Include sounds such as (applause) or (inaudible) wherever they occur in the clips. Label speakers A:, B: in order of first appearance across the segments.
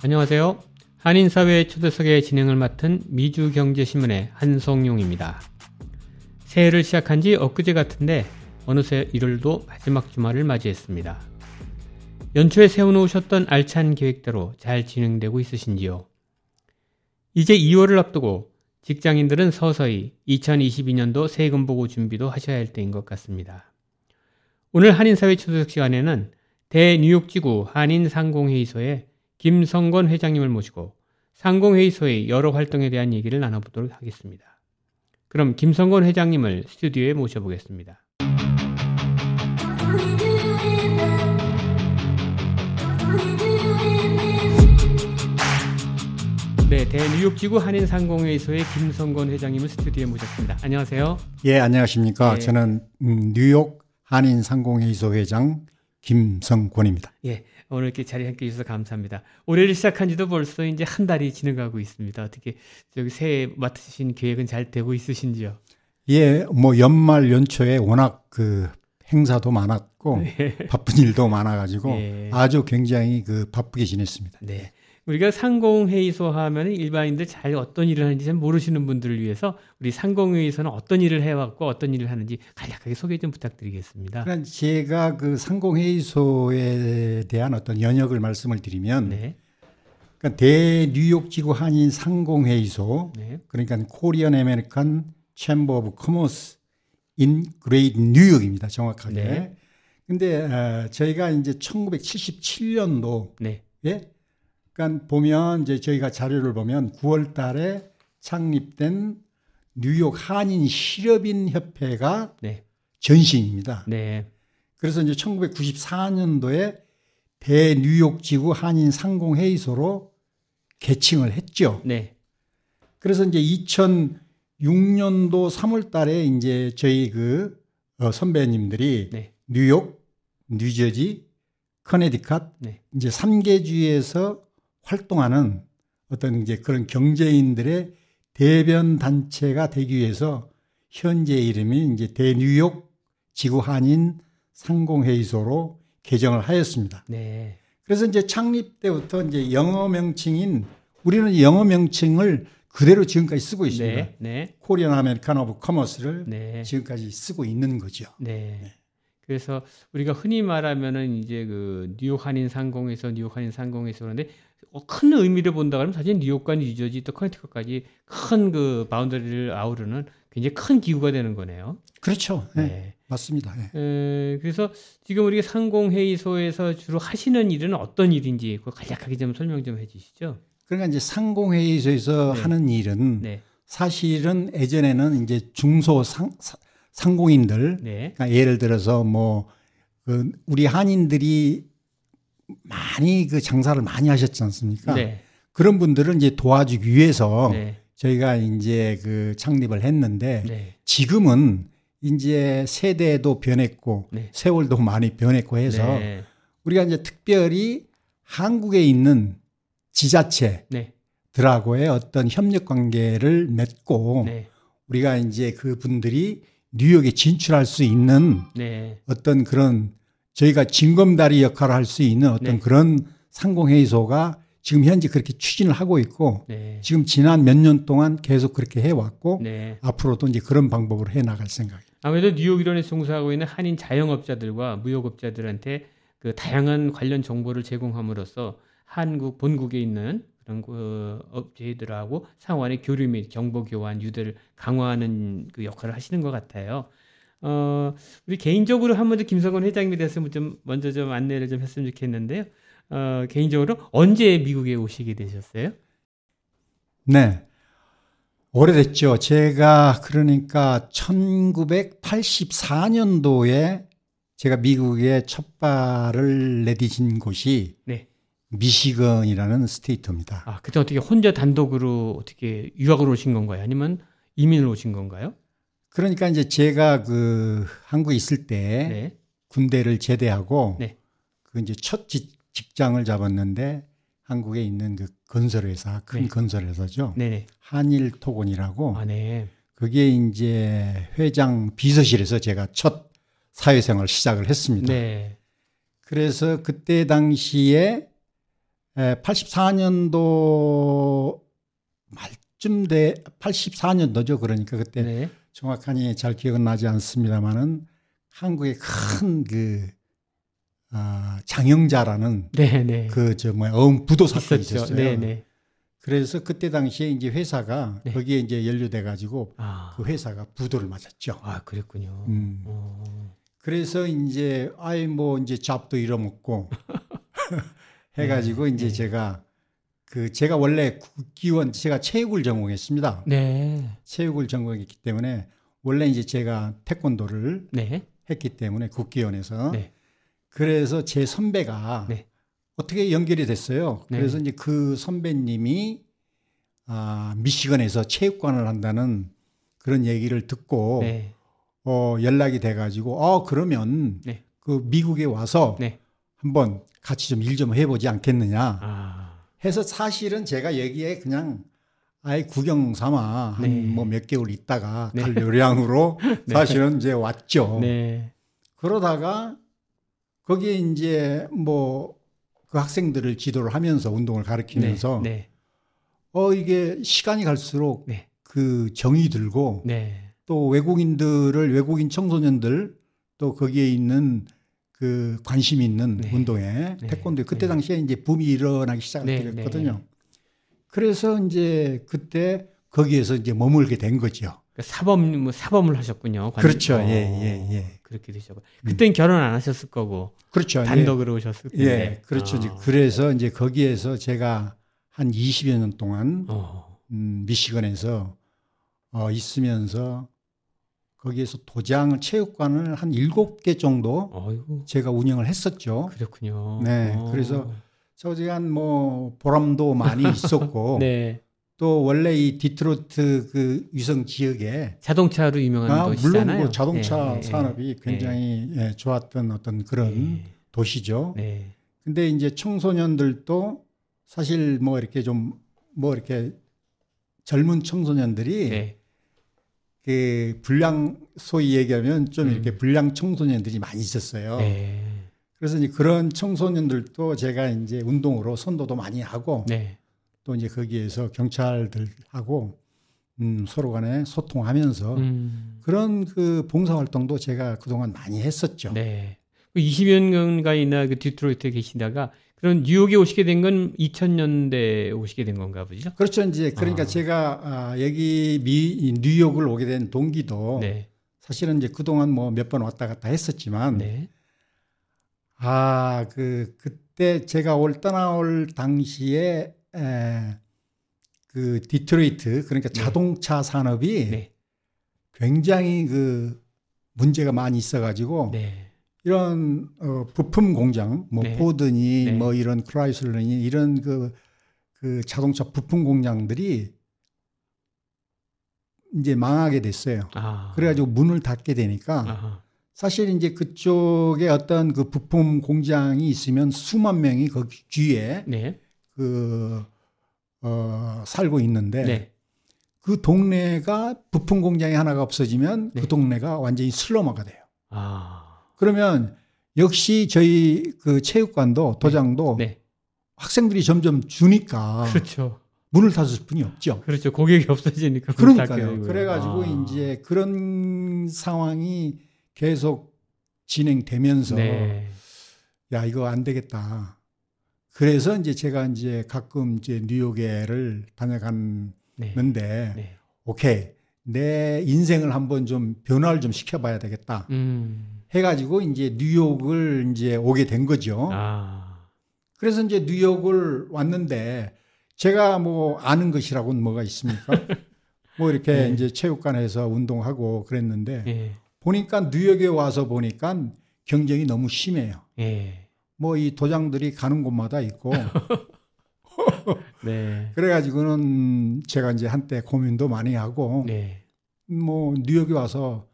A: 안녕하세요. 한인사회 초대석의 진행을 맡은 미주경제신문의 한성용입니다. 새해를 시작한 지 엊그제 같은데 어느새 1월도 마지막 주말을 맞이했습니다. 연초에 세워놓으셨던 알찬 계획대로 잘 진행되고 있으신지요? 이제 2월을 앞두고 직장인들은 서서히 2022년도 세금 보고 준비도 하셔야 할 때인 것 같습니다. 오늘 한인사회 초대석 시간에는 대뉴욕지구 한인상공회의소에 김성건 회장님을 모시고 상공회의소의 여러 활동에 대한 얘기를 나눠보도록 하겠습니다. 그럼 김성건 회장님을 스튜디오에 모셔보겠습니다. 네, 대뉴욕 지구 한인 상공회의소의 김성건 회장님을 스튜디오에 모셨습니다. 안녕하세요.
B: 예, 안녕하십니까.
A: 예.
B: 저는 음, 뉴욕 한인 상공회의소 회장 김성권입니다.
A: 예, 오늘 이렇게 자리에 함께 해주셔서 감사합니다. 올해를 시작한 지도 벌써 이제 한 달이 지나가고 있습니다. 어떻게 저기 새해 맡으신 계획은 잘 되고 있으신지요?
B: 예, 뭐 연말 연초에 워낙 그 행사도 많았고 바쁜 일도 많아가지고
A: 예.
B: 아주 굉장히 그 바쁘게 지냈습니다.
A: 네. 우리가 상공회의소 하면 일반인들 잘 어떤 일을 하는지 잘 모르시는 분들을 위해서 우리 상공회의소는 어떤 일을 해왔고 어떤 일을 하는지 간략하게 소개 좀 부탁드리겠습니다.
B: 그러니까 제가 그 상공회의소에 대한 어떤 연혁을 말씀을 드리면
A: 네.
B: 그러니까 대뉴욕 지구 한인 상공회의소
A: 네.
B: 그러니까 Korean American Chamber of Commerce in Greater New York입니다. 정확하게.
A: 네.
B: 근데 어, 저희가 이제 1977년도
A: 네.
B: 예? 그러니까 보면 이제 저희가 자료를 보면 9월 달에 창립된 뉴욕 한인 실업인 협회가
A: 네.
B: 전신입니다.
A: 네.
B: 그래서 이제 1994년도에 대뉴욕 지구 한인 상공 회의소로 개칭을 했죠.
A: 네.
B: 그래서 이제 2006년도 3월 달에 이제 저희 그 어, 선배님들이
A: 네.
B: 뉴욕, 뉴저지, 커네티컷
A: 네.
B: 이제 3개 주에서 활동하는 어떤 이제 그런 경제인들의 대변 단체가 되기 위해서 현재 이름이 이제 대뉴욕 지구 한인 상공회의소로 개정을 하였습니다.
A: 네.
B: 그래서 이제 창립 때부터 이제 영어 명칭인 우리는 영어 명칭을 그대로 지금까지 쓰고 있습니다.
A: 네. 네.
B: Korean American of Commerce를
A: 네.
B: 지금까지 쓰고 있는 거죠.
A: 네. 그래서 우리가 흔히 말하면은 이제 그 뉴욕 한인 상공회의소 뉴욕 한인 상공회의소 그런데 어, 큰 의미를 본다 그러면 사실 뉴욕과 뉴저지 또 커네티컷까지 큰 그 boundary를 아우르는 굉장히 큰 기구가 되는 거네요.
B: 그렇죠. 네,
A: 네.
B: 맞습니다. 네.
A: 에, 그래서 지금 우리가 상공회의소에서 주로 하시는 일은 어떤 일인지 그 간략하게 좀 설명 좀 해주시죠.
B: 그러니까 이제 상공회의소에서
A: 네.
B: 하는 일은
A: 네,
B: 사실은 예전에는 이제 중소 상, 사- 상공인들
A: 네,
B: 그러니까 예를 들어서 뭐 그 우리 한인들이 많이 그 장사를 많이 하셨지 않습니까?
A: 네,
B: 그런 분들을 이제 도와주기 위해서
A: 네,
B: 저희가 이제 그 창립을 했는데
A: 네,
B: 지금은 이제 세대도 변했고
A: 네.
B: 세월도 많이 변했고 해서
A: 네,
B: 우리가 이제 특별히 한국에 있는 지자체들하고의
A: 네,
B: 어떤 협력 관계를 맺고
A: 네,
B: 우리가 이제 그 분들이 뉴욕에 진출할 수 있는
A: 네,
B: 어떤 그런 저희가 징검다리 역할을 할 수 있는 어떤
A: 네.
B: 그런 상공회의소가 지금 현재 그렇게 추진을 하고 있고
A: 네,
B: 지금 지난 몇 년 동안 계속 그렇게 해왔고
A: 네.
B: 앞으로도 이제 그런 방법으로 해 나갈 생각입니다.
A: 아무래도 뉴욕 일원에서 종사하고 있는 한인 자영업자들과 무역업자들한테 그 다양한 관련 정보를 제공함으로써 한국 본국에 있는 그런 그 업체들하고 상호 간의 교류 및 정보 교환 유대를 강화하는 그 역할을 하시는 것 같아요. 어, 우리 개인적으로 한번더 김성건 회장님에 대해서 좀 먼저 좀 안내를 좀 했으면 좋겠는데요. 어, 개인적으로 언제 미국에 오시게 되셨어요?
B: 네. 오래됐죠. 제가 그러니까 1984년도에 제가 미국에 첫 발을 내디진 곳이
A: 네.
B: 미시건이라는 스테이트입니다.
A: 아, 그때 어떻게 혼자 단독으로 어떻게 유학을 오신 건가요? 아니면 이민을 오신 건가요?
B: 그러니까 이제 제가 그 한국에 있을 때
A: 네.
B: 군대를 제대하고
A: 네.
B: 그 이제 첫 직, 직장을 잡았는데 한국에 있는 그 건설회사 큰
A: 네.
B: 건설회사죠.
A: 네네.
B: 한일토건이라고
A: 아, 네.
B: 그게 이제 회장 비서실에서 제가 첫 사회생활 시작을 했습니다.
A: 네.
B: 그래서 그때 당시에 84년도 말쯤 돼 84년도죠. 그러니까 그때
A: 네.
B: 정확하니 잘 기억은 나지 않습니다만은 한국의 큰그 아, 장영자라는
A: 네, 네.
B: 그저 뭐야 어음 부도 사건이. 있었어요.
A: 네, 네.
B: 그래서 그때 당시에 이제 회사가
A: 네.
B: 거기에 이제 연루돼 가지고
A: 아.
B: 그 회사가 부도를 맞았죠.
A: 아, 그랬군요.
B: 음.
A: 어.
B: 그래서 이제 아이 뭐 이제 잡도 잃어먹고 (laughs) 해가지고
A: 네,
B: 이제
A: 네.
B: 제가 그 제가 원래 국기원 제가 체육을 전공했습니다.
A: 네.
B: 체육을 전공했기 때문에 원래 이제 제가 태권도를
A: 네.
B: 했기 때문에 국기원에서
A: 네.
B: 그래서 제 선배가
A: 네.
B: 어떻게 연결이 됐어요.
A: 네.
B: 그래서 이제 그 선배님이 아, 미시건에서 체육관을 한다는 그런 얘기를 듣고
A: 네.
B: 어, 연락이 돼 가지고 어 그러면
A: 네.
B: 그 미국에 와서
A: 네.
B: 한번 같이 좀일좀 해보지 않겠느냐
A: 아.
B: 해서 사실은 제가 여기에 그냥 아예 구경 삼아
A: 네.
B: 한뭐몇 개월 있다가
A: 네.
B: 갈 요량으로 (laughs)
A: 네.
B: 사실은 이제 왔죠.
A: 네.
B: 그러다가 거기에 이제 뭐 그 학생들을 지도를 하면서 운동을 가르치면서
A: 네.
B: 어 이게 시간이 갈수록
A: 네.
B: 그 정이 들고
A: 네.
B: 또 외국인들을 외국인 청소년들 또 거기에 있는 그 관심 있는
A: 네.
B: 운동에
A: 네.
B: 태권도에 그때
A: 네.
B: 당시에 이제 붐이 일어나기 시작을
A: 네.
B: 했거든요.
A: 네.
B: 그래서 이제 그때 거기에서 이제 머물게 된 거죠.
A: 그러니까 사범 뭐 사범을 하셨군요. 관-
B: 그렇죠.
A: 어,
B: 예, 예, 예.
A: 그렇게 되셨고. 그때는 결혼 안 하셨을 거고
B: 그렇죠. 예.
A: 단독으로 오셨을 텐데.
B: 예, 그렇죠. 이제
A: 아.
B: 그래서 이제 거기에서 제가 한 20여 년 동안
A: 어.
B: 음, 미시건에서 어, 있으면서 거기에서 도장 체육관을 한 일곱 개 정도
A: 어이구.
B: 제가 운영을 했었죠.
A: 그렇군요.
B: 네,
A: 어.
B: 그래서 저지간 뭐 보람도 많이 (laughs) 있었고
A: 네.
B: 또 원래 이 디트로이트 그 위성 지역에
A: 자동차로 유명한
B: 아,
A: 도시잖아요.
B: 물론 뭐 자동차
A: 네, 네,
B: 산업이 굉장히 예, 좋았던 어떤 그런
A: 네.
B: 도시죠.
A: 네.
B: 근데 이제 청소년들도 사실 뭐 이렇게 좀 뭐 이렇게 젊은 청소년들이
A: 네.
B: 그 불량 소위 얘기하면 좀
A: 음.
B: 이렇게 불량 청소년들이 많이 있었어요.
A: 네.
B: 그래서 이제 그런 청소년들도 제가 이제 운동으로 선도도 많이 하고
A: 네.
B: 또 이제 거기에서 경찰들하고 음, 서로 간에 소통하면서
A: 음.
B: 그런 그 봉사 활동도 제가 그동안 많이 했었죠.
A: 네. 그 20년간이나 그 디트로이트에 계시다가 그런 뉴욕에 오시게 된 건 2000년대에 오시게 된 건가 보죠?
B: 그렇죠. 이제 그러니까
A: 아.
B: 제가 아, 여기 미이 뉴욕을 오게 된 동기도
A: 네.
B: 사실은 이제 그동안 뭐 몇 번 왔다 갔다 했었지만
A: 네.
B: 아, 그 그때 제가 올 떠나올 당시에 에, 그 디트로이트 그러니까
A: 네.
B: 자동차 산업이
A: 네.
B: 굉장히 그 문제가 많이 있어 가지고
A: 네.
B: 이런 어, 부품 공장 뭐
A: 네.
B: 포드니
A: 네.
B: 뭐 이런 크라이슬러니 이런 그, 그 자동차 부품 공장들이 이제 망하게 됐어요.
A: 아.
B: 그래가지고 문을 닫게 되니까
A: 아하.
B: 사실 이제 그쪽에 어떤 그 부품 공장이 있으면 수만 명이 거기 뒤에
A: 네.
B: 그, 어, 살고 있는데
A: 네.
B: 그 동네가 부품 공장이 하나가 없어지면
A: 네.
B: 그 동네가 완전히 슬럼화가 돼요.
A: 아.
B: 그러면 역시 저희 그 체육관도 도장도
A: 네. 학생들이
B: 점점 주니까
A: 그렇죠.
B: 문을 닫을 뿐이 없죠.
A: 그렇죠. 고객이 없어지니까
B: 그러니까요. 그래가지고
A: 아.
B: 이제 그런 상황이 계속 진행되면서
A: 네.
B: 야 이거 안 되겠다. 그래서 이제 제가 이제 가끔 이제 뉴욕에를 다녀갔는데
A: 네. 네.
B: 오케이 내 인생을 한번 좀 변화를 좀 시켜봐야 되겠다.
A: 음.
B: 해가지고 이제 뉴욕을 이제 오게 된 거죠.
A: 아.
B: 그래서 이제 뉴욕을 왔는데 제가 뭐 아는 것이라고는 뭐가 있습니까? (laughs) 뭐 이렇게
A: 네.
B: 이제 체육관에서 운동하고 그랬는데
A: 예.
B: 보니까 뉴욕에 와서 보니까 경쟁이 너무 심해요.
A: 예.
B: 뭐이 도장들이 가는 곳마다 있고 (laughs)
A: 네.
B: 그래가지고는 제가 이제 한때 고민도 많이 하고
A: 네.
B: 뭐 뉴욕에 와서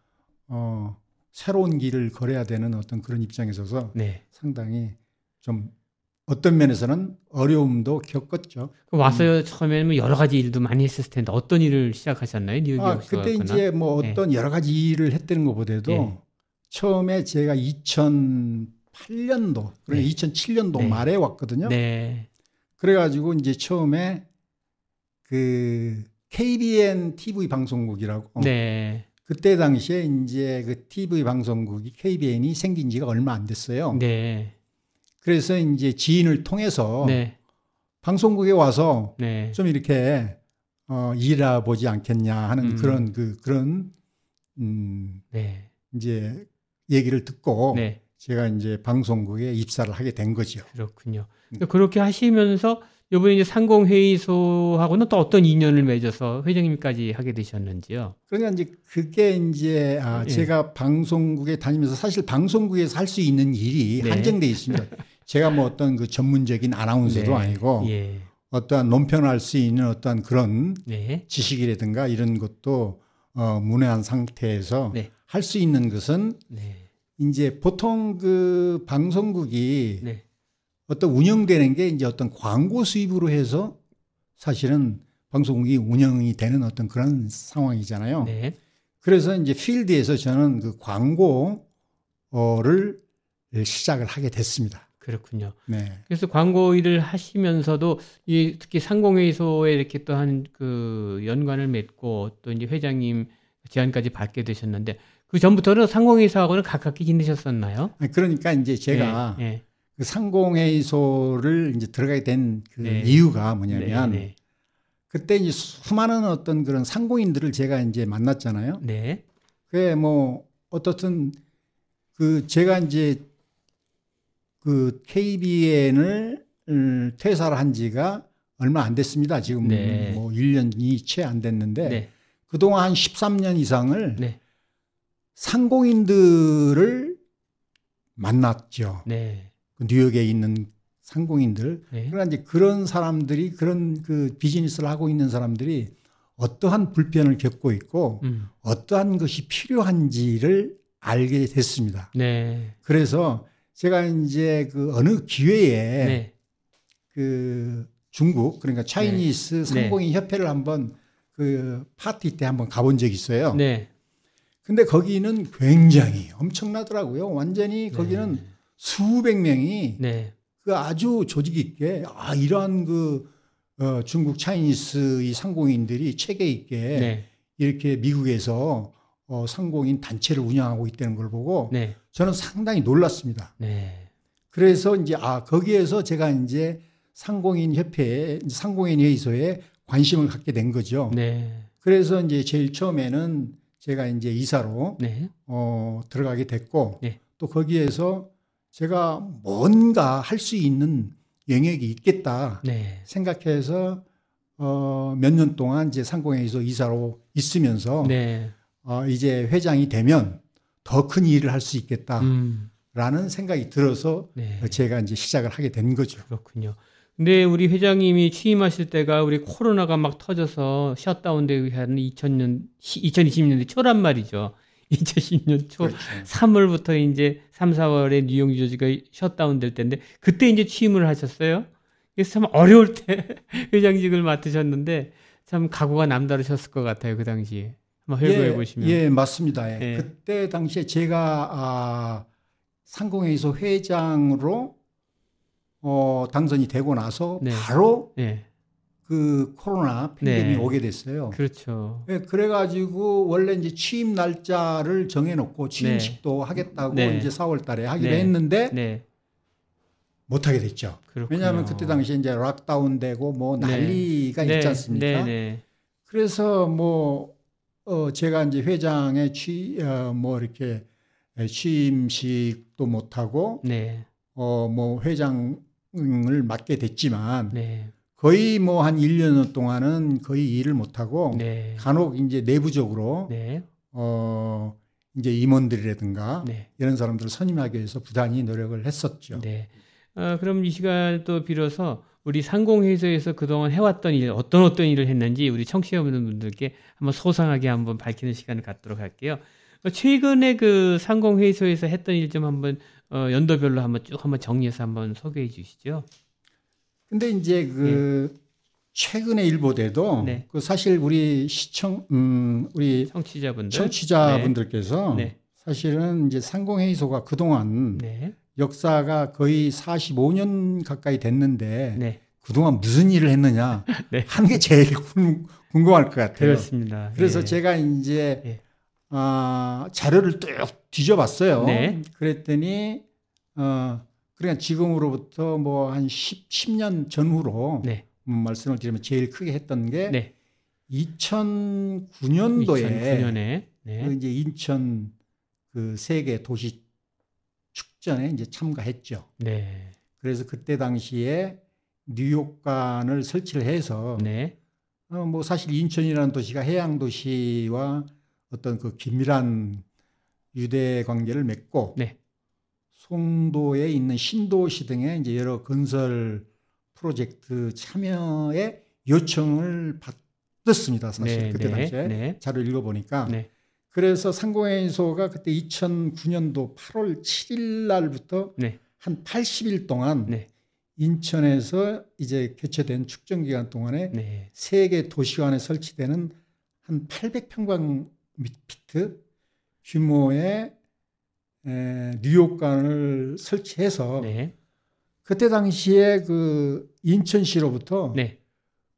B: 어 새로운 길을 걸어야 되는 어떤 그런 입장에 있어서
A: 네.
B: 상당히 좀 어떤 면에서는 어려움도 겪었죠.
A: 그 와서 처음에는 뭐 여러 가지 일도 많이 했을 텐데 어떤 일을 시작하셨나요? 뉴욕에
B: 아, 그때? 이제 뭐
A: 네.
B: 어떤 여러 가지 일을 했다는 것보다도
A: 네.
B: 처음에 제가 2008년도, 그러니까
A: 네.
B: 2007년도
A: 네.
B: 말에 왔거든요.
A: 네.
B: 그래가지고 이제 처음에 그 KBN TV 방송국이라고
A: 네.
B: 그때 당시에 이제 그 TV 방송국이 KBN이 생긴 지가 얼마 안 됐어요.
A: 네.
B: 그래서 이제 지인을 통해서
A: 네.
B: 방송국에 와서
A: 네.
B: 좀 이렇게 어, 일해 보지 않겠냐 하는
A: 음.
B: 그런 그 그런 음
A: 네.
B: 이제 얘기를 듣고
A: 네.
B: 제가 이제 방송국에 입사를 하게 된 거죠.
A: 그렇군요.
B: 음.
A: 그렇게 하시면서 이번에 이제 상공회의소하고는 또 어떤 인연을 맺어서 회장님까지 하게 되셨는지요?
B: 그러니까 이제 그게 이제 아,
A: 예.
B: 제가 방송국에 다니면서 사실 방송국에서 할 수 있는 일이
A: 네.
B: 한정돼 있습니다. (laughs) 제가 뭐 어떤 그 전문적인 아나운서도
A: 네.
B: 아니고
A: 예.
B: 어떠한 논평할 수 있는 어떠한 그런
A: 네.
B: 지식이라든가 이런 것도 어, 문외한 상태에서
A: 네.
B: 할수 있는 것은
A: 네.
B: 이제 보통 그 방송국이
A: 네.
B: 어떤 운영되는 게 이제 어떤 광고 수입으로 해서 사실은 방송국이 운영이 되는 어떤 그런 상황이잖아요.
A: 네.
B: 그래서 이제 필드에서 저는 그 광고를 시작을 하게 됐습니다.
A: 그렇군요.
B: 네.
A: 그래서 광고 일을 하시면서도 이 특히 상공회의소에 이렇게 또한 그 연관을 맺고 또 이제 회장님 제안까지 받게 되셨는데 그 전부터는 상공회의소하고는 가깝게 지내셨었나요?
B: 그러니까 이제 제가
A: 네.
B: 그 상공회의소를 이제 들어가게 된그
A: 네.
B: 이유가
A: 네.
B: 뭐냐면
A: 네.
B: 그때 이제 수많은 어떤 그런 상공인들을 제가 이제 만났잖아요.
A: 네.
B: 그게 뭐 어떻든 그 제가 이제 그 KBN을 음, 퇴사를 한 지가 얼마 안 됐습니다. 지금
A: 네.
B: 뭐 1년이 채 안 됐는데
A: 네.
B: 그동안 한 13년 이상을
A: 네.
B: 상공인들을 만났죠.
A: 네.
B: 그 뉴욕에 있는 상공인들.
A: 네.
B: 그러니까 이제 그런 사람들이 그런 그 비즈니스를 하고 있는 사람들이 어떠한 불편을 겪고 있고
A: 음.
B: 어떠한 것이 필요한지를 알게 됐습니다.
A: 네.
B: 그래서 제가 이제 그 어느 기회에
A: 네.
B: 그 중국 그러니까 차이니스 상공인 협회를 한번 그 파티 때 한번 가본 적이 있어요.
A: 네.
B: 근데 거기는 굉장히 엄청나더라고요. 완전히 거기는
A: 네.
B: 수백 명이
A: 네.
B: 그 아주 조직 있게 아 이러한 그 어, 중국 차이니스 이 상공인들이 체계 있게
A: 네.
B: 이렇게 미국에서 어, 상공인 단체를 운영하고 있다는 걸 보고
A: 네.
B: 저는 상당히 놀랐습니다.
A: 네.
B: 그래서 이제 아 거기에서 제가 이제 상공인 협회에 상공인 회의소에 관심을 갖게 된 거죠.
A: 네.
B: 그래서 이제 제일 처음에는 제가 이제 이사로
A: 네.
B: 어, 들어가게 됐고
A: 네.
B: 또 거기에서 제가 뭔가 할 수 있는 영역이 있겠다
A: 네.
B: 생각해서 어, 몇 년 동안 이제 상공회의소 이사로 있으면서
A: 네.
B: 어, 이제 회장이 되면 더 큰 일을 할 수 있겠다라는
A: 음.
B: 생각이 들어서
A: 네.
B: 제가 이제 시작을 하게 된 거죠.
A: 그렇군요. 근데 우리 회장님이 취임하실 때가 우리 코로나가 막 터져서 셧다운되고 하는 2000년 2020년대 초란 말이죠. (laughs) 2010년 초
B: 그렇죠.
A: 3월부터 이제 3, 4월에 뉴욕 뉴저지가 셧다운 될 때인데 그때 이제 취임을 하셨어요. 그래서 참 어려울 때 (laughs) 회장직을 맡으셨는데 참 각오가 남다르셨을 것 같아요. 그 당시에. 한번 회고해 보시면.
B: 예, 맞습니다. 예.
A: 예.
B: 그때 당시에 제가 아, 상공회의소 회장으로 어, 당선이 되고 나서
A: 네.
B: 바로
A: 네.
B: 그 코로나 팬데믹이
A: 네.
B: 오게 됐어요.
A: 그렇죠.
B: 예, 그래가지고 원래 이제 취임 날짜를 정해놓고 취임식도 하겠다고
A: 네.
B: 이제 4월달에 하기로
A: 네.
B: 했는데
A: 네.
B: 못하게 됐죠.
A: 그렇군요.
B: 왜냐하면 그때 당시에 이제 락다운되고 뭐
A: 네.
B: 난리가
A: 네,
B: 있지 않습니까?
A: 네, 네.
B: 그래서 뭐 어, 제가 이제 회장의 취, 어, 뭐 이렇게 취임식도 못하고
A: 네.
B: 어, 뭐 회장을 맡게 됐지만
A: 네.
B: 거의 뭐 한 1년 동안은 거의 일을 못 하고
A: 네.
B: 간혹 이제 내부적으로
A: 네.
B: 어 이제 임원들이라든가
A: 네.
B: 이런 사람들을 선임하기 위해서 부단히 노력을 했었죠.
A: 네. 어, 그럼 이 시간 또 빌어서 우리 상공회의소에서 그동안 해왔던 일, 어떤 어떤 일을 했는지 우리 청취자분들께 한번 소상하게 한번 밝히는 시간을 갖도록 할게요. 어, 최근에 그 상공회의소에서 했던 일 좀 한번 어, 연도별로 한번 쭉 한번 정리해서 한번 소개해 주시죠.
B: 근데 이제 그 최근의 일보다도
A: 네.
B: 그 사실 우리 시청 음 우리
A: 청취자분들.
B: 청취자분들께서
A: 네.
B: 사실은 이제 상공회의소가 그동안
A: 네.
B: 역사가 거의 45년 가까이 됐는데
A: 네.
B: 그동안 무슨 일을 했느냐 (laughs)
A: 네.
B: 하는 게 제일 궁- 궁금할 것 같아요.
A: 그렇습니다.
B: 그래서
A: 예.
B: 제가 이제
A: 예.
B: 아, 자료를 쭉 뒤져봤어요.
A: 네.
B: 그랬더니 어 그러니까 지금으로부터 뭐 한 10, 10년 전후로
A: 네.
B: 음, 말씀을 드리면 제일 크게 했던 게
A: 네.
B: 2009년도에
A: 2009년에 네.
B: 그 이제 인천 그 세계 도시 축전에 이제 참가했죠.
A: 네.
B: 그래서 그때 당시에 뉴욕관을 설치를 해서
A: 네.
B: 어, 뭐 사실 인천이라는 도시가 해양 도시와 어떤 그 긴밀한 유대 관계를 맺고
A: 네.
B: 송도에 있는 신도시 등의 이제 여러 건설 프로젝트 참여에 요청을 받았습니다. 사실
A: 네.
B: 그때
A: 네.
B: 당시에
A: 네.
B: 자료 읽어보니까
A: 네.
B: 그래서 상공회의소가 그때 2009년도 8월 7일 날부터
A: 네.
B: 한 80일 동안
A: 네.
B: 인천에서 이제 개최된 축전 기간 동안에
A: 네.
B: 세계 도시관에 설치되는 한 800평방 미터 규모의 에, 뉴욕관을 설치해서
A: 네.
B: 그때 당시에 그 인천시로부터
A: 네.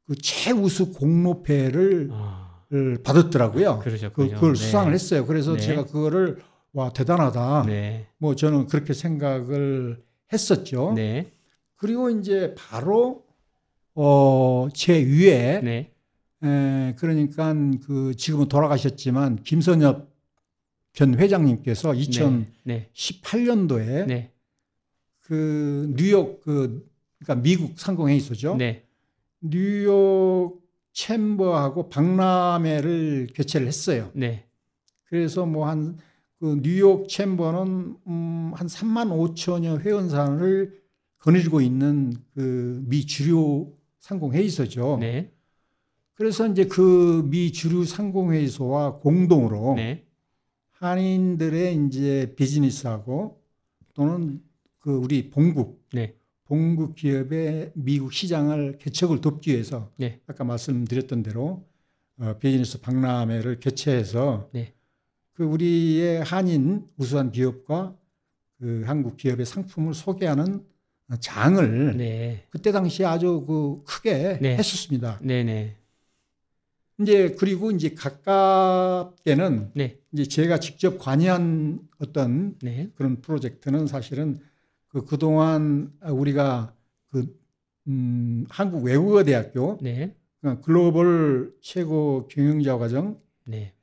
B: 그 최우수 공로패를
A: 아,
B: 을 받았더라고요.
A: 그러죠.
B: 그, 그걸 수상을 했어요. 그래서
A: 네.
B: 제가 그거를 와 대단하다.
A: 네.
B: 뭐 저는 그렇게 생각을 했었죠.
A: 네.
B: 그리고 이제 바로 어, 제 위에
A: 네.
B: 에, 그러니까 그 지금은 돌아가셨지만 김선엽 전 회장님께서
A: 네.
B: 2018년도에
A: 네.
B: 그 뉴욕 그 그러니까 미국 상공회의소죠.
A: 네.
B: 뉴욕 챔버하고 박람회를 개최를 했어요.
A: 네.
B: 그래서 뭐한 그 뉴욕 챔버는 음, 한 3만 5천여 회원사를 거느리고 있는 그 미 주류 상공회의소죠.
A: 네.
B: 그래서 이제 그 미 주류 상공회의소와 공동으로
A: 네.
B: 한인들의 이제 비즈니스하고 또는 그 우리 본국
A: 네.
B: 본국 기업의 미국 시장을 개척을 돕기 위해서
A: 네.
B: 아까 말씀드렸던 대로 어, 비즈니스 박람회를 개최해서
A: 네.
B: 그 우리의 한인 우수한 기업과 그 한국 기업의 상품을 소개하는 장을
A: 네.
B: 그때 당시에 아주 그 크게
A: 네.
B: 했었습니다.
A: 네. 네.
B: 이제 그리고 이제 가깝게는
A: 네.
B: 이제 제가 직접 관여한 어떤
A: 네.
B: 그런 프로젝트는 사실은 그 그동안 우리가 그 음, 한국 외국어 대학교
A: 네.
B: 그러니까 글로벌 최고 경영자 과정
A: 네.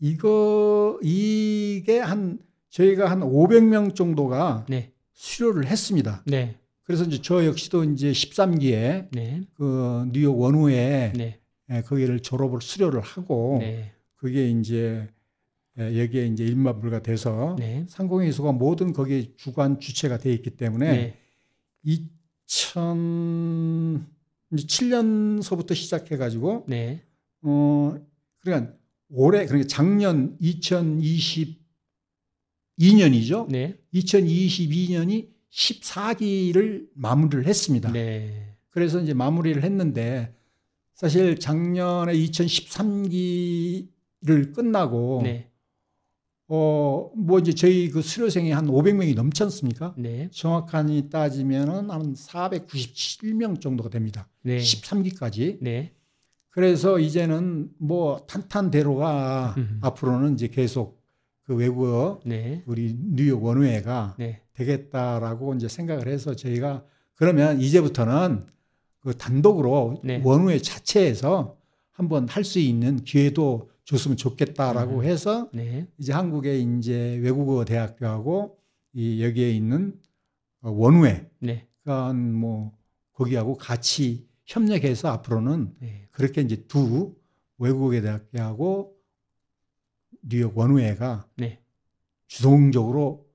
B: 이거 이게 한 저희가 한 500명 정도가
A: 네.
B: 수료를 했습니다.
A: 네.
B: 그래서 이제 저 역시도 이제 13기에
A: 네.
B: 그 뉴욕 원후에
A: 네.
B: 예, 거기를 졸업을 수료를 하고
A: 네. 그게
B: 이제 예, 여기에 이제 일마불가 돼서
A: 네.
B: 상공회의소가 모든 거기에 주관 주체가 돼 있기 때문에
A: 네.
B: 2007년서부터 시작해 가지고
A: 네.
B: 어 그러니까 올해 그러니까 작년 2022년이죠.
A: 네.
B: 2022년이 14기를 마무리를 했습니다.
A: 네.
B: 그래서 이제 마무리를 했는데 사실 작년에 2013기를 끝나고
A: 네.
B: 어뭐 이제 저희 그 수료생이 한 500명이 넘지 않습니까?
A: 네.
B: 정확하니 따지면은 한 497명 정도가 됩니다.
A: 네.
B: 13기까지.
A: 네.
B: 그래서 이제는 뭐 탄탄대로가
A: 음.
B: 앞으로는 이제 계속 그 외국어
A: 네.
B: 우리 뉴욕 원우회가
A: 네.
B: 되겠다라고 이제 생각을 해서 저희가 그러면 이제부터는 그 단독으로
A: 네.
B: 원우회 자체에서 한번 할 수 있는 기회도 줬으면 좋겠다라고
A: 음.
B: 해서
A: 네.
B: 이제 한국의 이제 외국어 대학교하고 이 여기에 있는 어, 원우회
A: 네.
B: 그러니까 뭐 거기하고 같이 협력해서 앞으로는
A: 네.
B: 그렇게 이제 두 외국의 대학교하고 뉴욕 원우회가
A: 네.
B: 주동적으로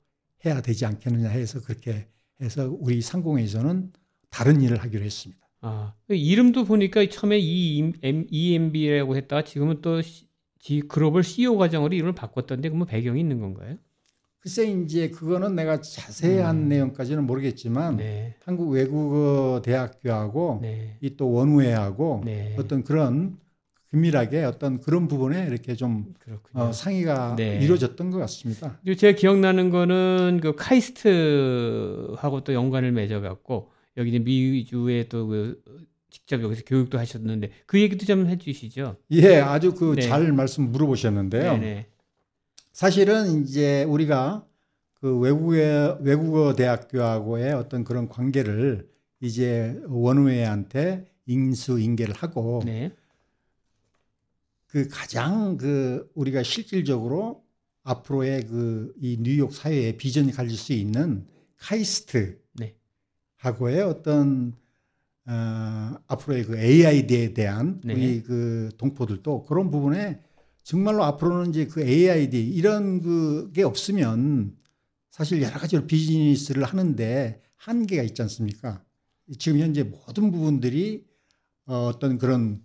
B: 해야 되지 않겠느냐 해서 그렇게 해서 우리 상공회에서는 다른 일을 하기로 했습니다.
A: 아, 이름도 보니까 처음에 EMB라고 했다가 지금은 또 시- 지- 글로벌 CEO 과정으로 이름을 바꿨던데 그뭐 배경이 있는 건가요?
B: 글쎄 이제 그거는 내가 자세한
A: 음.
B: 내용까지는 모르겠지만
A: 네.
B: 한국 외국어 대학교하고
A: 네.
B: 이또 원우회하고
A: 네.
B: 어떤 그런 긴밀하게 어떤 그런 부분에 이렇게 좀. 어, 상의가
A: 네.
B: 이루어졌던 것 같습니다.
A: 제가 기억나는 거는 그 카이스트하고 또 연관을 맺어갖고 여기 이제 미주에 또 그 직접 여기서 교육도 하셨는데 그 얘기도 좀 해주시죠.
B: 예, 아주 그
A: 네.
B: 잘 말씀 물어보셨는데요.
A: 네네.
B: 사실은 이제 우리가 그 외국의 외국어 대학교하고의 어떤 그런 관계를 이제 원우회한테 인수 인계를 하고
A: 네.
B: 그 가장 그 우리가 실질적으로 앞으로의 그 이 뉴욕 사회의 비전이 가질 수 있는 카이스트
A: 네.
B: 하고의 어떤 어, 앞으로의 그 AID에 대한
A: 네.
B: 우리 그 동포들도 그런 부분에 정말로 앞으로는 이제 그 AID 이런 그게 없으면 사실 여러 가지로 비즈니스를 하는데 한계가 있지 않습니까? 지금 현재 모든 부분들이 어, 어떤 그런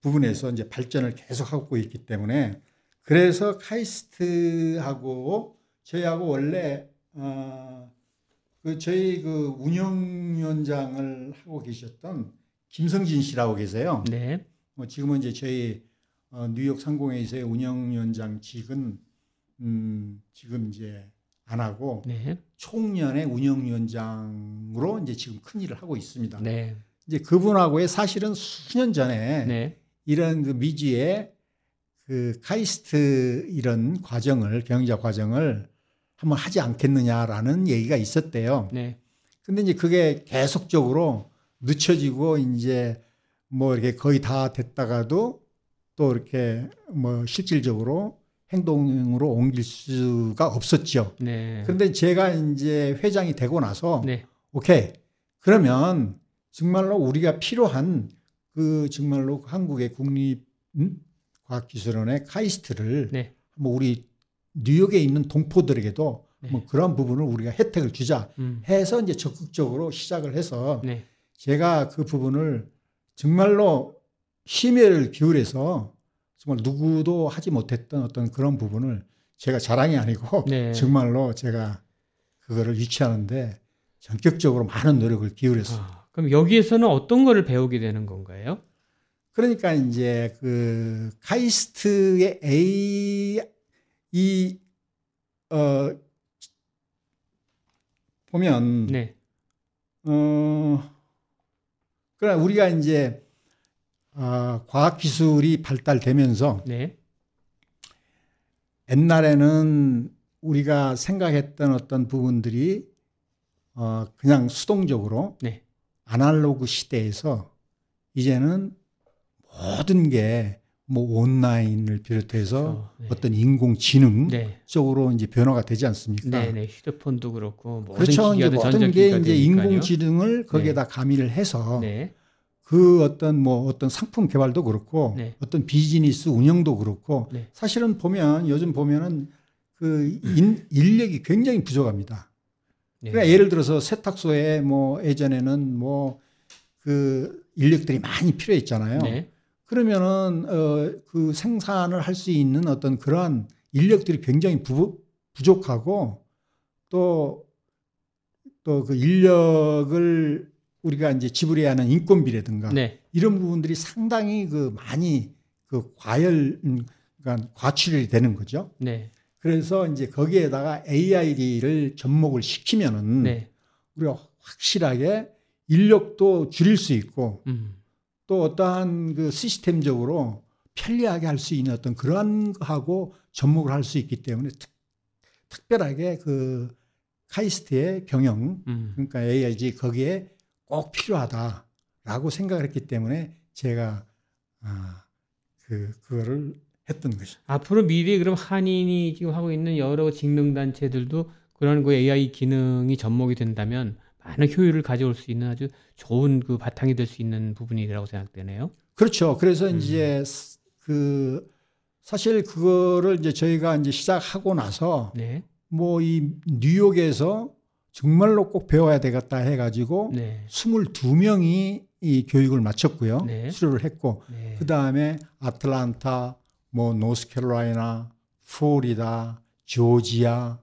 B: 부분에서 이제 발전을 계속하고 있기 때문에 그래서 카이스트하고 저희하고 원래 어, 그 저희 그 운영위원장을 하고 계셨던 김성진 씨라고 계세요.
A: 네.
B: 뭐 지금은 이제 저희 어, 뉴욕 상공회의소의 운영위원장 직은 음, 지금 이제 안 하고
A: 네.
B: 총련의 운영위원장으로 이제 지금 큰 일을 하고 있습니다.
A: 네.
B: 이제 그분하고의 사실은 수년 전에
A: 네.
B: 이런 그 미지의 그 카이스트 이런 과정을 경영자 과정을 한번 하지 않겠느냐라는 얘기가 있었대요.
A: 네.
B: 근데 이제 그게 계속적으로 늦춰지고 이제 뭐 이렇게 거의 다 됐다가도 또 이렇게 뭐 실질적으로 행동으로 옮길 수가 없었죠.
A: 네.
B: 그런데 제가 이제 회장이 되고 나서
A: 네.
B: 오케이. 그러면 정말로 우리가 필요한 그 정말로 한국의 국립 음? 과학기술원의 카이스트를
A: 네.
B: 뭐 우리 뉴욕에 있는 동포들에게도
A: 네.
B: 뭐 그런 부분을 우리가 혜택을 주자
A: 음.
B: 해서 이제 적극적으로 시작을 해서
A: 네.
B: 제가 그 부분을 정말로 심혈을 기울여서 정말 누구도 하지 못했던 어떤 그런 부분을 제가 자랑이 아니고
A: 네.
B: 정말로 제가 그거를 유치하는데 전격적으로 많은 노력을 기울였어요.
A: 아, 그럼 여기에서는 어떤 거를 배우게 되는 건가요?
B: 그러니까 이제 그 카이스트의 A 이 어 보면
A: 네.
B: 어 그러나 우리가 이제 아 과학 기술이 발달되면서
A: 네.
B: 옛날에는 우리가 생각했던 어떤 부분들이 어 그냥 수동적으로
A: 네.
B: 아날로그 시대에서 이제는 모든 게 뭐 온라인을 비롯해서
A: 그렇죠. 네.
B: 어떤 인공지능
A: 네.
B: 쪽으로 이제 변화가 되지 않습니까?
A: 네, 네. 휴대폰도 그렇고 모든
B: 그렇죠. 이제
A: 다
B: 모든 게 이제. 인공지능을 거기에다 가미를 해서
A: 네.
B: 그 어떤 뭐 어떤 상품 개발도 그렇고
A: 네.
B: 어떤 비즈니스 운영도 그렇고
A: 네.
B: 사실은 보면 요즘 보면은 그 인, 인력이 굉장히 부족합니다.
A: 네.
B: 그러니까 예를 들어서 세탁소에 뭐 예전에는 뭐 그 인력들이 많이 필요했잖아요.
A: 네.
B: 그러면은 어 그 생산을 할 수 있는 어떤 그러한 인력들이 굉장히 부, 부족하고 또 또 그 인력을 우리가 이제 지불해야 하는 인건비라든가
A: 네.
B: 이런 부분들이 상당히 그 많이 그 과열 음, 그러니까 과출이 되는 거죠.
A: 네.
B: 그래서 이제 거기에다가 AI를 접목을 시키면은
A: 네.
B: 우리가 확실하게 인력도 줄일 수 있고
A: 음.
B: 또 어떠한 그 시스템적으로 편리하게 할 수 있는 어떤 그러한 거하고 접목을 할 수 있기 때문에 특, 특별하게 그 카이스트의 경영
A: 음.
B: 그러니까 AIG 거기에 꼭 필요하다라고 생각을 했기 때문에 제가 아, 그 그거를 했던 것이죠.
A: 앞으로 미래에 그럼 한인이 지금 하고 있는 여러 직능 단체들도 그런 그 AI 기능이 접목이 된다면 많은 효율을 가져올 수 있는 아주 좋은 그 바탕이 될 수 있는 부분이라고 생각되네요.
B: 그렇죠. 그래서
A: 음.
B: 이제 스- 그 사실 그거를 이제 저희가 이제 시작하고 나서
A: 네,
B: 뭐이 뉴욕에서 정말로 꼭 배워야 되겠다 해가지고
A: 네,
B: 22명이 이 교육을 마쳤고요.
A: 네.
B: 수료를 했고
A: 네,
B: 그 다음에 아틀란타, 뭐 노스캐롤라이나, 플로리다, 조지아,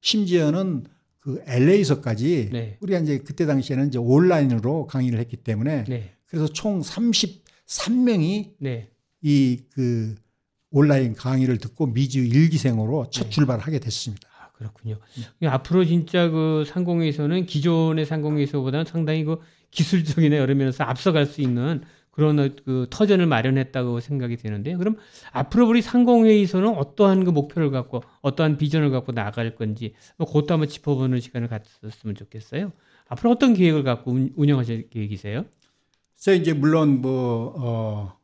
B: 심지어는 그 LA에서까지
A: 네.
B: 우리가 이제 그때 당시에는 이제 온라인으로 강의를 했기 때문에
A: 네,
B: 그래서 총 33명이
A: 네,
B: 이그 온라인 강의를 듣고 미주 일기생으로 첫
A: 네.
B: 출발하게 됐습니다.
A: 아, 그렇군요. 앞으로 진짜 그 상공회의소는 기존의 상공회의소보다는 상당히 그 기술적인 여러 면에서 앞서갈 수 있는 그런 어, 그 터전을 마련했다고 생각이 되는데요. 그럼 앞으로 우리 상공회의소는 어떠한 그 목표를 갖고 어떠한 비전을 갖고 나갈 건지 뭐 그것도 한번 짚어보는 시간을 갖었으면 좋겠어요. 앞으로 어떤 계획을 갖고 운- 운영하실 계획이세요?
B: 그래서 이제 물론 뭐, 어,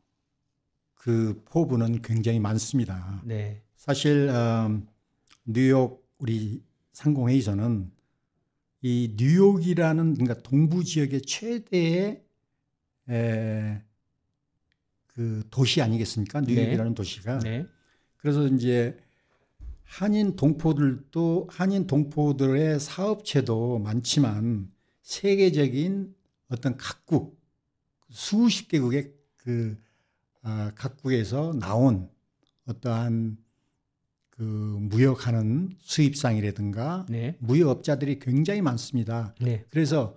B: 그 포부는 굉장히 많습니다.
A: 네,
B: 사실, 음, 뉴욕 우리 상공회의소는 이 뉴욕이라는 그러니까 동부 지역의 최대의 에, 그 도시 아니겠습니까? 뉴욕이라는 도시가.
A: 네,
B: 그래서 이제 한인 동포들도 한인 동포들의 사업체도 많지만 세계적인 어떤 각국 수십 개국의 그 아, 각국에서 나온 어떠한 그 무역하는 수입상이라든가
A: 네,
B: 무역업자들이 굉장히 많습니다.
A: 네,
B: 그래서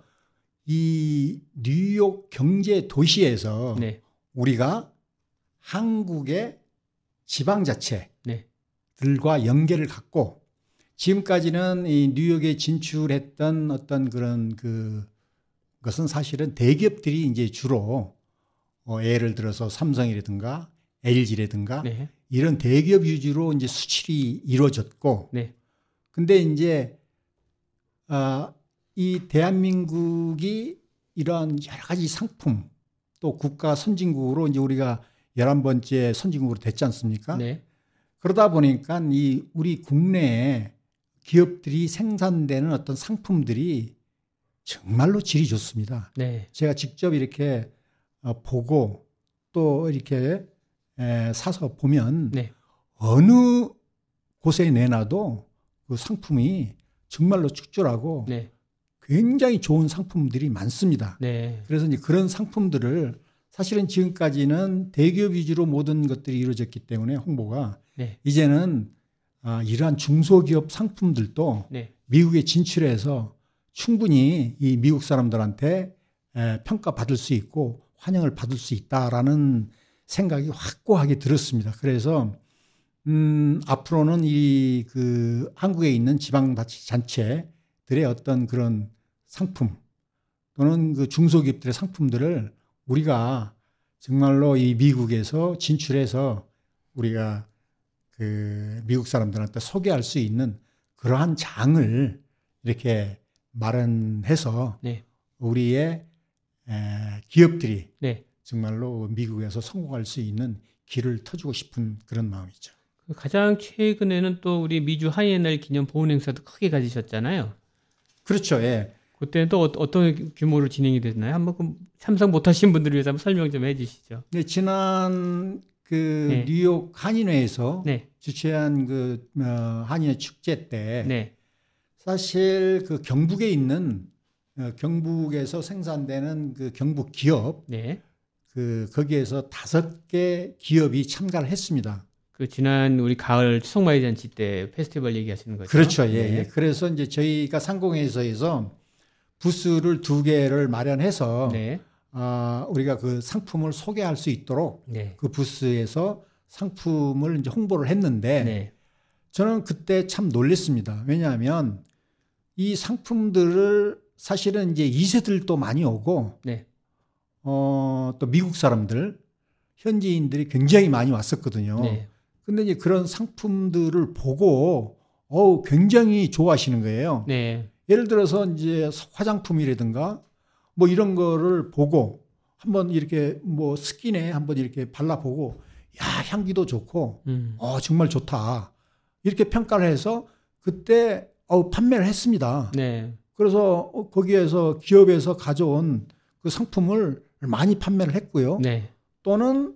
B: 이 뉴욕 경제 도시에서
A: 네,
B: 우리가 한국의 지방자체
A: 네,
B: 들과 연계를 갖고 지금까지는 이 뉴욕에 진출했던 어떤 그런 그 것은 사실은 대기업들이 이제 주로 어 예를 들어서 삼성이라든가 LG라든가
A: 네,
B: 이런 대기업 위주로 이제 수출이 이루어졌고
A: 네,
B: 근데 이제 아, 이 대한민국이 이러한 여러 가지 상품 또 국가 선진국으로 이제 우리가 11번째 선진국으로 됐지 않습니까?
A: 네,
B: 그러다 보니까 이 우리 국내에 기업들이 생산되는 어떤 상품들이 정말로 질이 좋습니다.
A: 네,
B: 제가 직접 이렇게 어, 보고 또 이렇게 에, 사서 보면
A: 네.
B: 어느 곳에 내놔도 그 상품이 정말로 축출하고
A: 네,
B: 굉장히 좋은 상품들이 많습니다.
A: 네,
B: 그래서 이제 그런 상품들을 사실은 지금까지는 대기업 위주로 모든 것들이 이루어졌기 때문에 홍보가
A: 네,
B: 이제는 아, 이러한 중소기업 상품들도
A: 네,
B: 미국에 진출해서 충분히 이 미국 사람들한테 에, 평가받을 수 있고 환영을 받을 수 있다라는 생각이 확고하게 들었습니다. 그래서 음, 앞으로는 이 그 한국에 있는 지방자치단체들의 어떤 그런 상품 또는 그 중소기업들의 상품들을 우리가 정말로 이 미국에서 진출해서 우리가 그 미국 사람들한테 소개할 수 있는 그러한 장을 이렇게 마련해서
A: 네,
B: 우리의 에, 기업들이
A: 네.
B: 정말로 미국에서 성공할 수 있는 길을 터주고 싶은 그런 마음이죠.
A: 그 가장 최근에는 또 우리 미주 하이에날 기념 보훈 행사도 크게 가지셨잖아요.
B: 그렇죠. 예.
A: 그때는 또 어- 어떤 규모로 진행이 됐나요? 한번 그 참석 못하신 분들을 위해서 한번 설명 좀 해주시죠.
B: 네, 지난 그
A: 네.
B: 뉴욕 한인회에서
A: 네,
B: 주최한 그 어, 한인회 축제 때
A: 네,
B: 사실 그 경북에 있는 어, 경북에서 생산되는 그 경북 기업
A: 네.
B: 그 거기에서 다섯 개 기업이 참가를 했습니다.
A: 그 지난 우리 가을 추석마이 잔치 때 페스티벌 얘기하시는 거죠?
B: 그렇죠. 예,
A: 네.
B: 예. 그래서 이제 저희가 상공회의소에서 부스를 두 개를 마련해서
A: 네,
B: 아, 우리가 그 상품을 소개할 수 있도록
A: 네,
B: 그 부스에서 상품을 이제 홍보를 했는데
A: 네,
B: 저는 그때 참 놀랐습니다. 왜냐하면 이 상품들을 사실은 이제 2세들도 많이 오고
A: 네,
B: 어, 또 미국 사람들 현지인들이 굉장히 많이 왔었거든요.
A: 네,
B: 근데 이제 그런 상품들을 보고 어우 굉장히 좋아하시는 거예요.
A: 네,
B: 예를 들어서 이제 화장품이라든가 뭐 이런 거를 보고 한번 이렇게 뭐 스킨에 한번 이렇게 발라보고 야 향기도 좋고
A: 음,
B: 어 정말 좋다 이렇게 평가를 해서 그때 어 판매를 했습니다.
A: 네,
B: 그래서 어, 거기에서 기업에서 가져온 그 상품을 많이 판매를 했고요.
A: 네.
B: 또는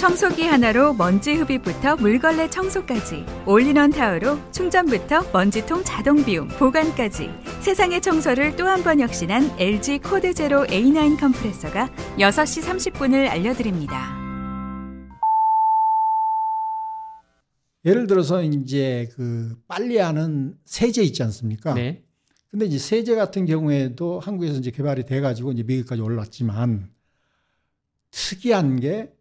C: 청소기 하나로 먼지 흡입부터 물걸레 청소까지 올인원 타워로 충전부터 먼지통 자동 비움 보관까지 세상의 청소를 또 한 번 혁신한 LG 코드 제로 A9 컴프레서가 6시 30분을 알려드립니다.
B: 예를 들어서 이제 그 빨래하는 세제 있지 않습니까?
A: 네.
B: 근데 이제 세제 같은 경우에도 한국에서 이제 개발이 돼 가지고 이제 미국까지 올랐지만 특이한 게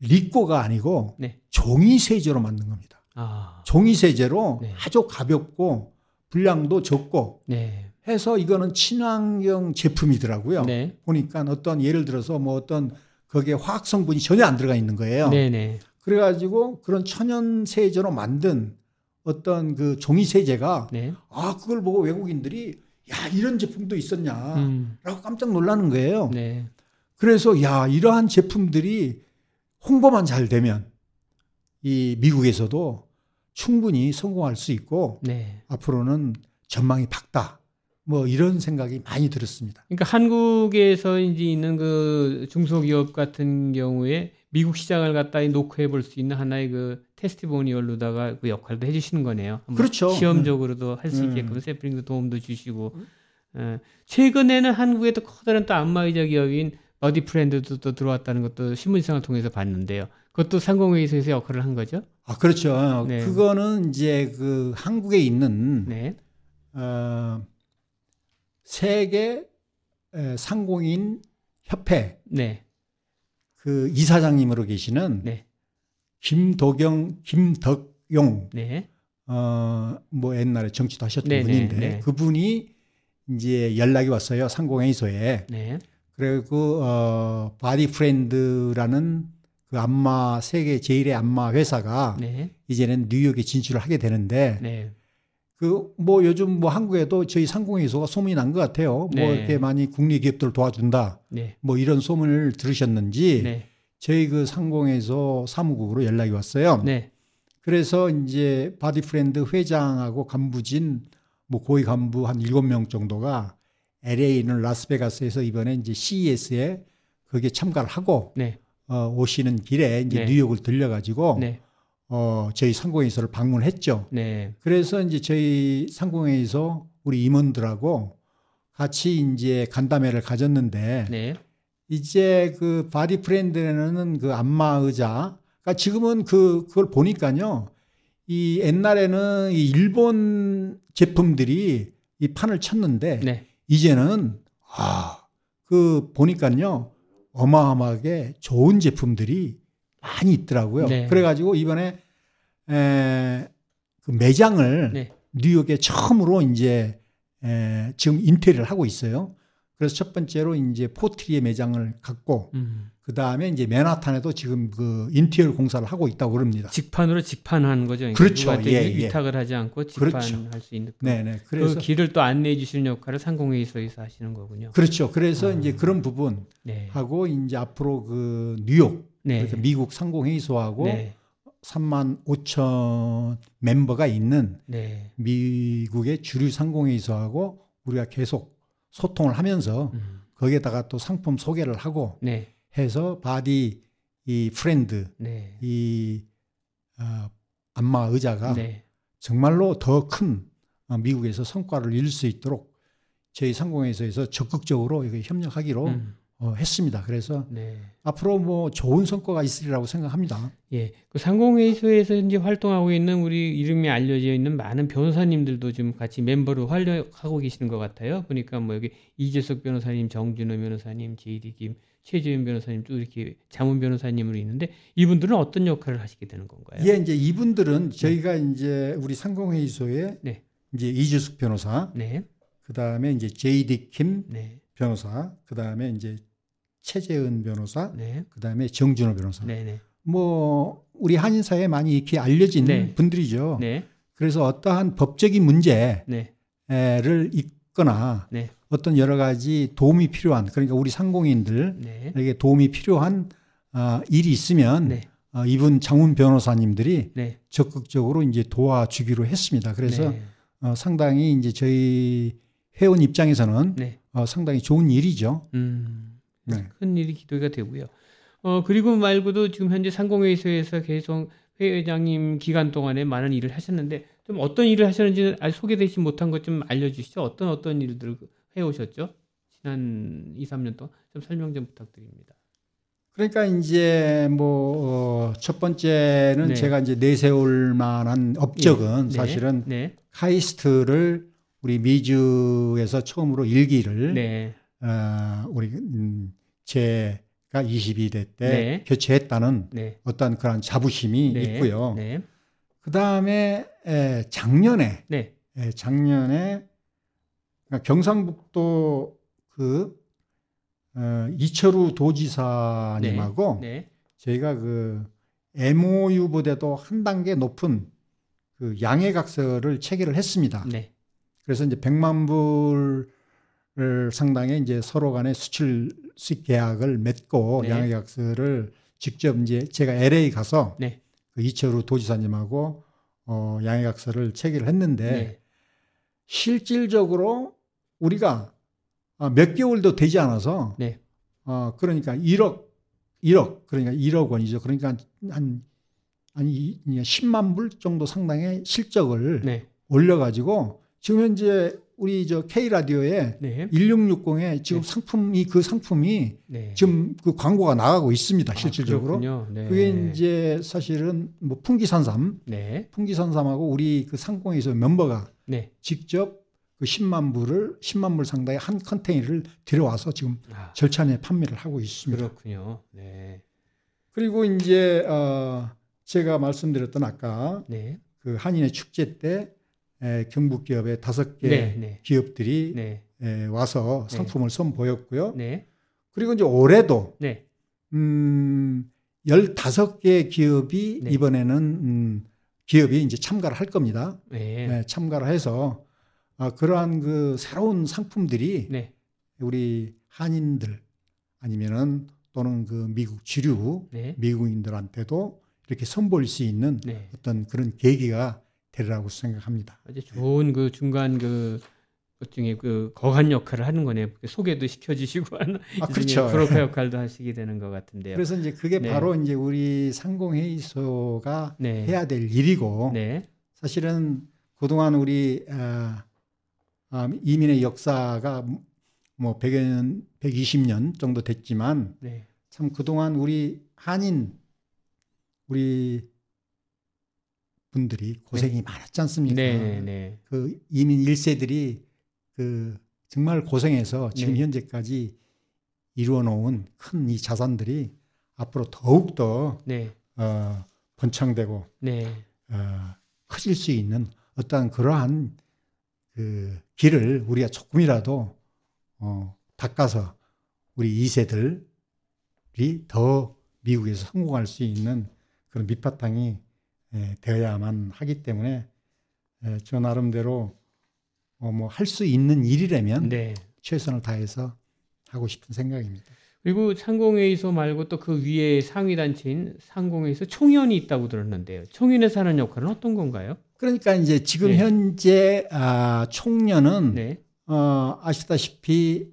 B: 리꼬가 아니고
A: 네.
B: 종이 세제로 만든 겁니다.
A: 아.
B: 종이 세제로
A: 네.
B: 아주 가볍고 분량도 적고
A: 네.
B: 해서 이거는 친환경 제품이더라고요.
A: 네.
B: 보니까 어떤 예를 들어서 뭐 어떤 거기에 화학 성분이 전혀 안 들어가 있는 거예요.
A: 네, 네.
B: 그래가지고 그런 천연 세제로 만든 어떤 그 종이 세제가
A: 네.
B: 아 그걸 보고 외국인들이 야 이런 제품도 있었냐라고
A: 음.
B: 깜짝 놀라는 거예요.
A: 네.
B: 그래서 야 이러한 제품들이 홍보만 잘 되면 이 미국에서도 충분히 성공할 수 있고
A: 네.
B: 앞으로는 전망이 밝다. 뭐 이런 생각이 많이 들었습니다.
A: 그러니까 한국에서 이제 있는 그 중소기업 같은 경우에 미국 시장을 갖다 놓고 볼수 있는 하나의 그 testimonial로다가 그 역할도 해주시는 거네요.
B: 그렇죠.
A: 시험적으로도 할수
B: 음.
A: 있게끔 샘플링도 도움도 주시고. 어, 최근에는 한국에 또 커다란 또 안마의자 기업인 바디 프렌드도 또 들어왔다는 것도 신문상을 통해서 봤는데요. 그것도 상공회의소에서 역할을 한 거죠?
B: 아 그렇죠.
A: 네.
B: 그거는 이제 그 한국에 있는
A: 네.
B: 어, 세계 에, 상공인 협회
A: 네.
B: 그 이사장님으로 계시는
A: 네.
B: 김도경 김덕용
A: 네.
B: 어 뭐 옛날에 정치도 하셨던
A: 네, 네,
B: 분인데
A: 네.
B: 그분이 이제 연락이 왔어요 상공회의소에
A: 네.
B: 그리고 어 바디 프렌드라는 그 안마 세계 제일의 안마 회사가
A: 네.
B: 이제는 뉴욕에 진출을 하게 되는데
A: 네.
B: 그뭐 요즘 뭐 한국에도 저희 상공회의소가 소문이 난 것 같아요. 뭐
A: 네.
B: 이렇게 많이 국내 기업들을 도와준다.
A: 네.
B: 뭐 이런 소문을 들으셨는지
A: 네.
B: 저희 그 상공회의소 사무국으로 연락이 왔어요.
A: 네.
B: 그래서 이제 바디 프렌드 회장하고 간부진 뭐 고위 간부 한 일곱 명 정도가 LA는 라스베가스에서 이번에 이제 CES에 거기에 참가를 하고
A: 네.
B: 어, 오시는 길에 이제
A: 네.
B: 뉴욕을 들려가지고
A: 네.
B: 어, 저희 상공회의소를 방문했죠.
A: 네.
B: 그래서 이제 저희 상공회의소 우리 임원들하고 같이 이제 간담회를 가졌는데
A: 네.
B: 이제 그 바디 프렌드는 그 안마 의자, 그러니까 지금은 그 그걸 보니까요. 이 옛날에는 이 일본 제품들이 이 판을 쳤는데
A: 네.
B: 이제는 아, 그 보니까요. 어마어마하게 좋은 제품들이 많이 있더라고요.
A: 네.
B: 그래가지고 이번에 에, 그 매장을
A: 네.
B: 뉴욕에 처음으로 이제 에, 지금 인테리어를 하고 있어요. 그래서 첫 번째로 이제 포트리의 매장을 갖고
A: 음.
B: 그 다음에 이제 맨하탄에도 지금 그 인테리어 공사를 하고 있다고 그럽니다.
A: 직판으로 직판하는 거죠. 그러니까
B: 그렇죠. 예,
A: 위-
B: 예.
A: 위탁을 하지 않고 직판할
B: 그렇죠.
A: 수 있는.
B: 네네. 그래서
A: 그 길을 또 안내해 주시는 역할을 상공회의소에서 하시는 거군요.
B: 그렇죠. 그래서
A: 아.
B: 이제 그런 부분
A: 네.
B: 하고 이제 앞으로 그 뉴욕
A: 네.
B: 그래서 미국 상공회의소하고
A: 네.
B: 3만 5천 멤버가 있는
A: 네.
B: 미국의 주류 상공회의소하고 우리가 계속 소통을 하면서
A: 음.
B: 거기에다가 또 상품 소개를 하고
A: 네.
B: 해서 바디 이 프렌드
A: 네.
B: 이 어, 안마 의자가
A: 네.
B: 정말로 더큰 어, 미국에서 성과를 이룰 수 있도록 저희 상공회에서 적극적으로 협력하기로
A: 음.
B: 어, 했습니다. 그래서
A: 네.
B: 앞으로 뭐 좋은 성과가 있으리라고 생각합니다.
A: 예. 그 상공회의소에서 이제 활동하고 있는 우리 이름이 알려져 있는 많은 변호사님들도 좀 같이 멤버로 활약하고 계시는 것 같아요. 보니까 뭐 여기 이재석 변호사님, 정준호 변호사님, 제이디 김, 최재윤 변호사님 또 이렇게 자문 변호사님으로 있는데 이분들은 어떤 역할을 하시게 되는 건가요?
B: 예, 이제 이분들은 저희가 이제 우리 상공회의소에
A: 네.
B: 이제 이주숙 변호사,
A: 네.
B: 그 다음에 이제 제이디 킴
A: 네.
B: 변호사, 그 다음에 이제 최재은 변호사,
A: 네.
B: 그 다음에 정준호 변호사.
A: 네. 네.
B: 뭐 우리 한인 사회에 많이 이렇게 알려진
A: 네.
B: 분들이죠.
A: 네.
B: 그래서 어떠한 법적인 문제를
A: 네.
B: 어떤 여러 가지 도움이 필요한 그러니까 우리 상공인들에게
A: 네.
B: 도움이 필요한 어, 일이 있으면
A: 네.
B: 어, 이분 장훈 변호사님들이
A: 네.
B: 적극적으로 이제 도와주기로 했습니다. 그래서
A: 네.
B: 어, 상당히 이제 저희 회원 입장에서는
A: 네.
B: 어, 상당히 좋은 일이죠.
A: 음,
B: 네.
A: 큰 일이 기도가 되고요. 어, 그리고 말고도 지금 현재 상공회의소에서 계속 회장님 기간 동안에 많은 일을 하셨는데 좀 어떤 일을 하셨는지 아직 소개되지 못한 것 좀 알려주시죠. 어떤 어떤 일들을 해오셨죠? 지난 2, 3년 동안 좀 설명 좀 부탁드립니다.
B: 그러니까 이제 뭐첫 번째는
A: 네.
B: 제가 이제 내세울 만한 업적은
A: 네.
B: 사실은
A: 네,
B: 카이스트를 우리 미주에서 처음으로 일기를
A: 네,
B: 어, 우리 음, 제가 22대 때
A: 네.
B: 교체했다는
A: 네,
B: 어떤 그런 자부심이
A: 네,
B: 있고요.
A: 네,
B: 그 다음에 작년에
A: 네,
B: 에, 작년에 그러니까 경상북도 그 어, 이철우 도지사님하고
A: 네,
B: 저희가 그 MOU보다도 한 단계 높은 그 양해각서를 체결을 했습니다.
A: 네,
B: 그래서 이제 100만 불을 상당의 이제 서로 간에 수출 수익 계약을 맺고
A: 네.
B: 양해각서를 직접 이제 제가 LA 가서
A: 네,
B: 그 이철우 도지사님하고 어, 양해각서를 체결을 했는데
A: 네,
B: 실질적으로 우리가 아, 몇 개월도 되지 않아서
A: 네.
B: 어 그러니까 1억 1억 그러니까 1억 원이죠. 그러니까 한 아니 10만 불 정도 상당의 실적을
A: 네,
B: 올려 가지고 지금 현재 우리 저 K 라디오에
A: 네,
B: 1660에 지금
A: 네.
B: 상품이 그 상품이
A: 네.
B: 지금 그 광고가 나가고 있습니다.
A: 아,
B: 실질적으로.
A: 네.
B: 그게 이제 사실은 뭐 풍기산삼
A: 네,
B: 풍기산삼하고 우리 그 상공에서 멤버가
A: 네.
B: 직접 그 10만 불을 10만 불 상당의 한 컨테이너를 들여와서 지금
A: 아,
B: 절찬에 판매를 하고 있습니다.
A: 그렇군요. 네,
B: 그리고 이제 어 제가 말씀드렸던 아까
A: 네,
B: 그 한인의 축제 때 에, 경북 기업의 다섯 개
A: 네, 네,
B: 기업들이
A: 네,
B: 에, 와서
A: 네.
B: 상품을 선보였고요.
A: 네,
B: 그리고 이제 올해도
A: 네,
B: 음 15개 기업이
A: 네.
B: 이번에는 음 기업이 이제 참가를 할 겁니다.
A: 네,
B: 네, 참가를 해서 아, 그러한 그 새로운 상품들이
A: 네,
B: 우리 한인들 아니면은 또는 그 미국 주류
A: 네,
B: 미국인들한테도 이렇게 선보일 수 있는
A: 네.
B: 어떤 그런 계기가 되리라고 생각합니다.
A: 아주 좋은 그 중간 그것 중에 그 거간 역할을 하는 거네요. 소개도 시켜주시고 하는
B: 아, 그렇죠.
A: 브로커 (laughs) 역할도 하시게 되는 것 같은데요.
B: 그래서 이제 그게
A: 네.
B: 바로 이제 우리 상공회의소가
A: 네,
B: 해야 될 일이고
A: 네,
B: 사실은 그동안 우리 아, 아, 이민의 역사가 뭐 100여 년, 120년 정도 됐지만
A: 네,
B: 참 그동안 우리 한인 우리 분들이 고생이 많았지 않습니까?
A: 네, 네, 네,
B: 그 이민 1세들이 그 정말 고생해서 지금
A: 네.
B: 현재까지 이루어 놓은 큰 이 자산들이 앞으로 더욱더
A: 네,
B: 어, 번창되고
A: 네,
B: 어, 커질 수 있는 어떠한 그러한 그 길을 우리가 조금이라도 어, 닦아서 우리 2세들이 더 미국에서 성공할 수 있는 그런 밑바탕이 에, 되어야만 하기 때문에 에, 저 나름대로 어, 뭐할 수 있는 일이라면
A: 네.
B: 최선을 다해서 하고 싶은 생각입니다.
A: 그리고 상공회의소 말고 또 그 위에 상위 단체인 상공회의소 총연이 있다고 들었는데요. 총연에서 하는 역할은 어떤 건가요?
B: 그러니까 이제 지금
A: 네.
B: 현재 아, 총련은
A: 네,
B: 어, 아시다시피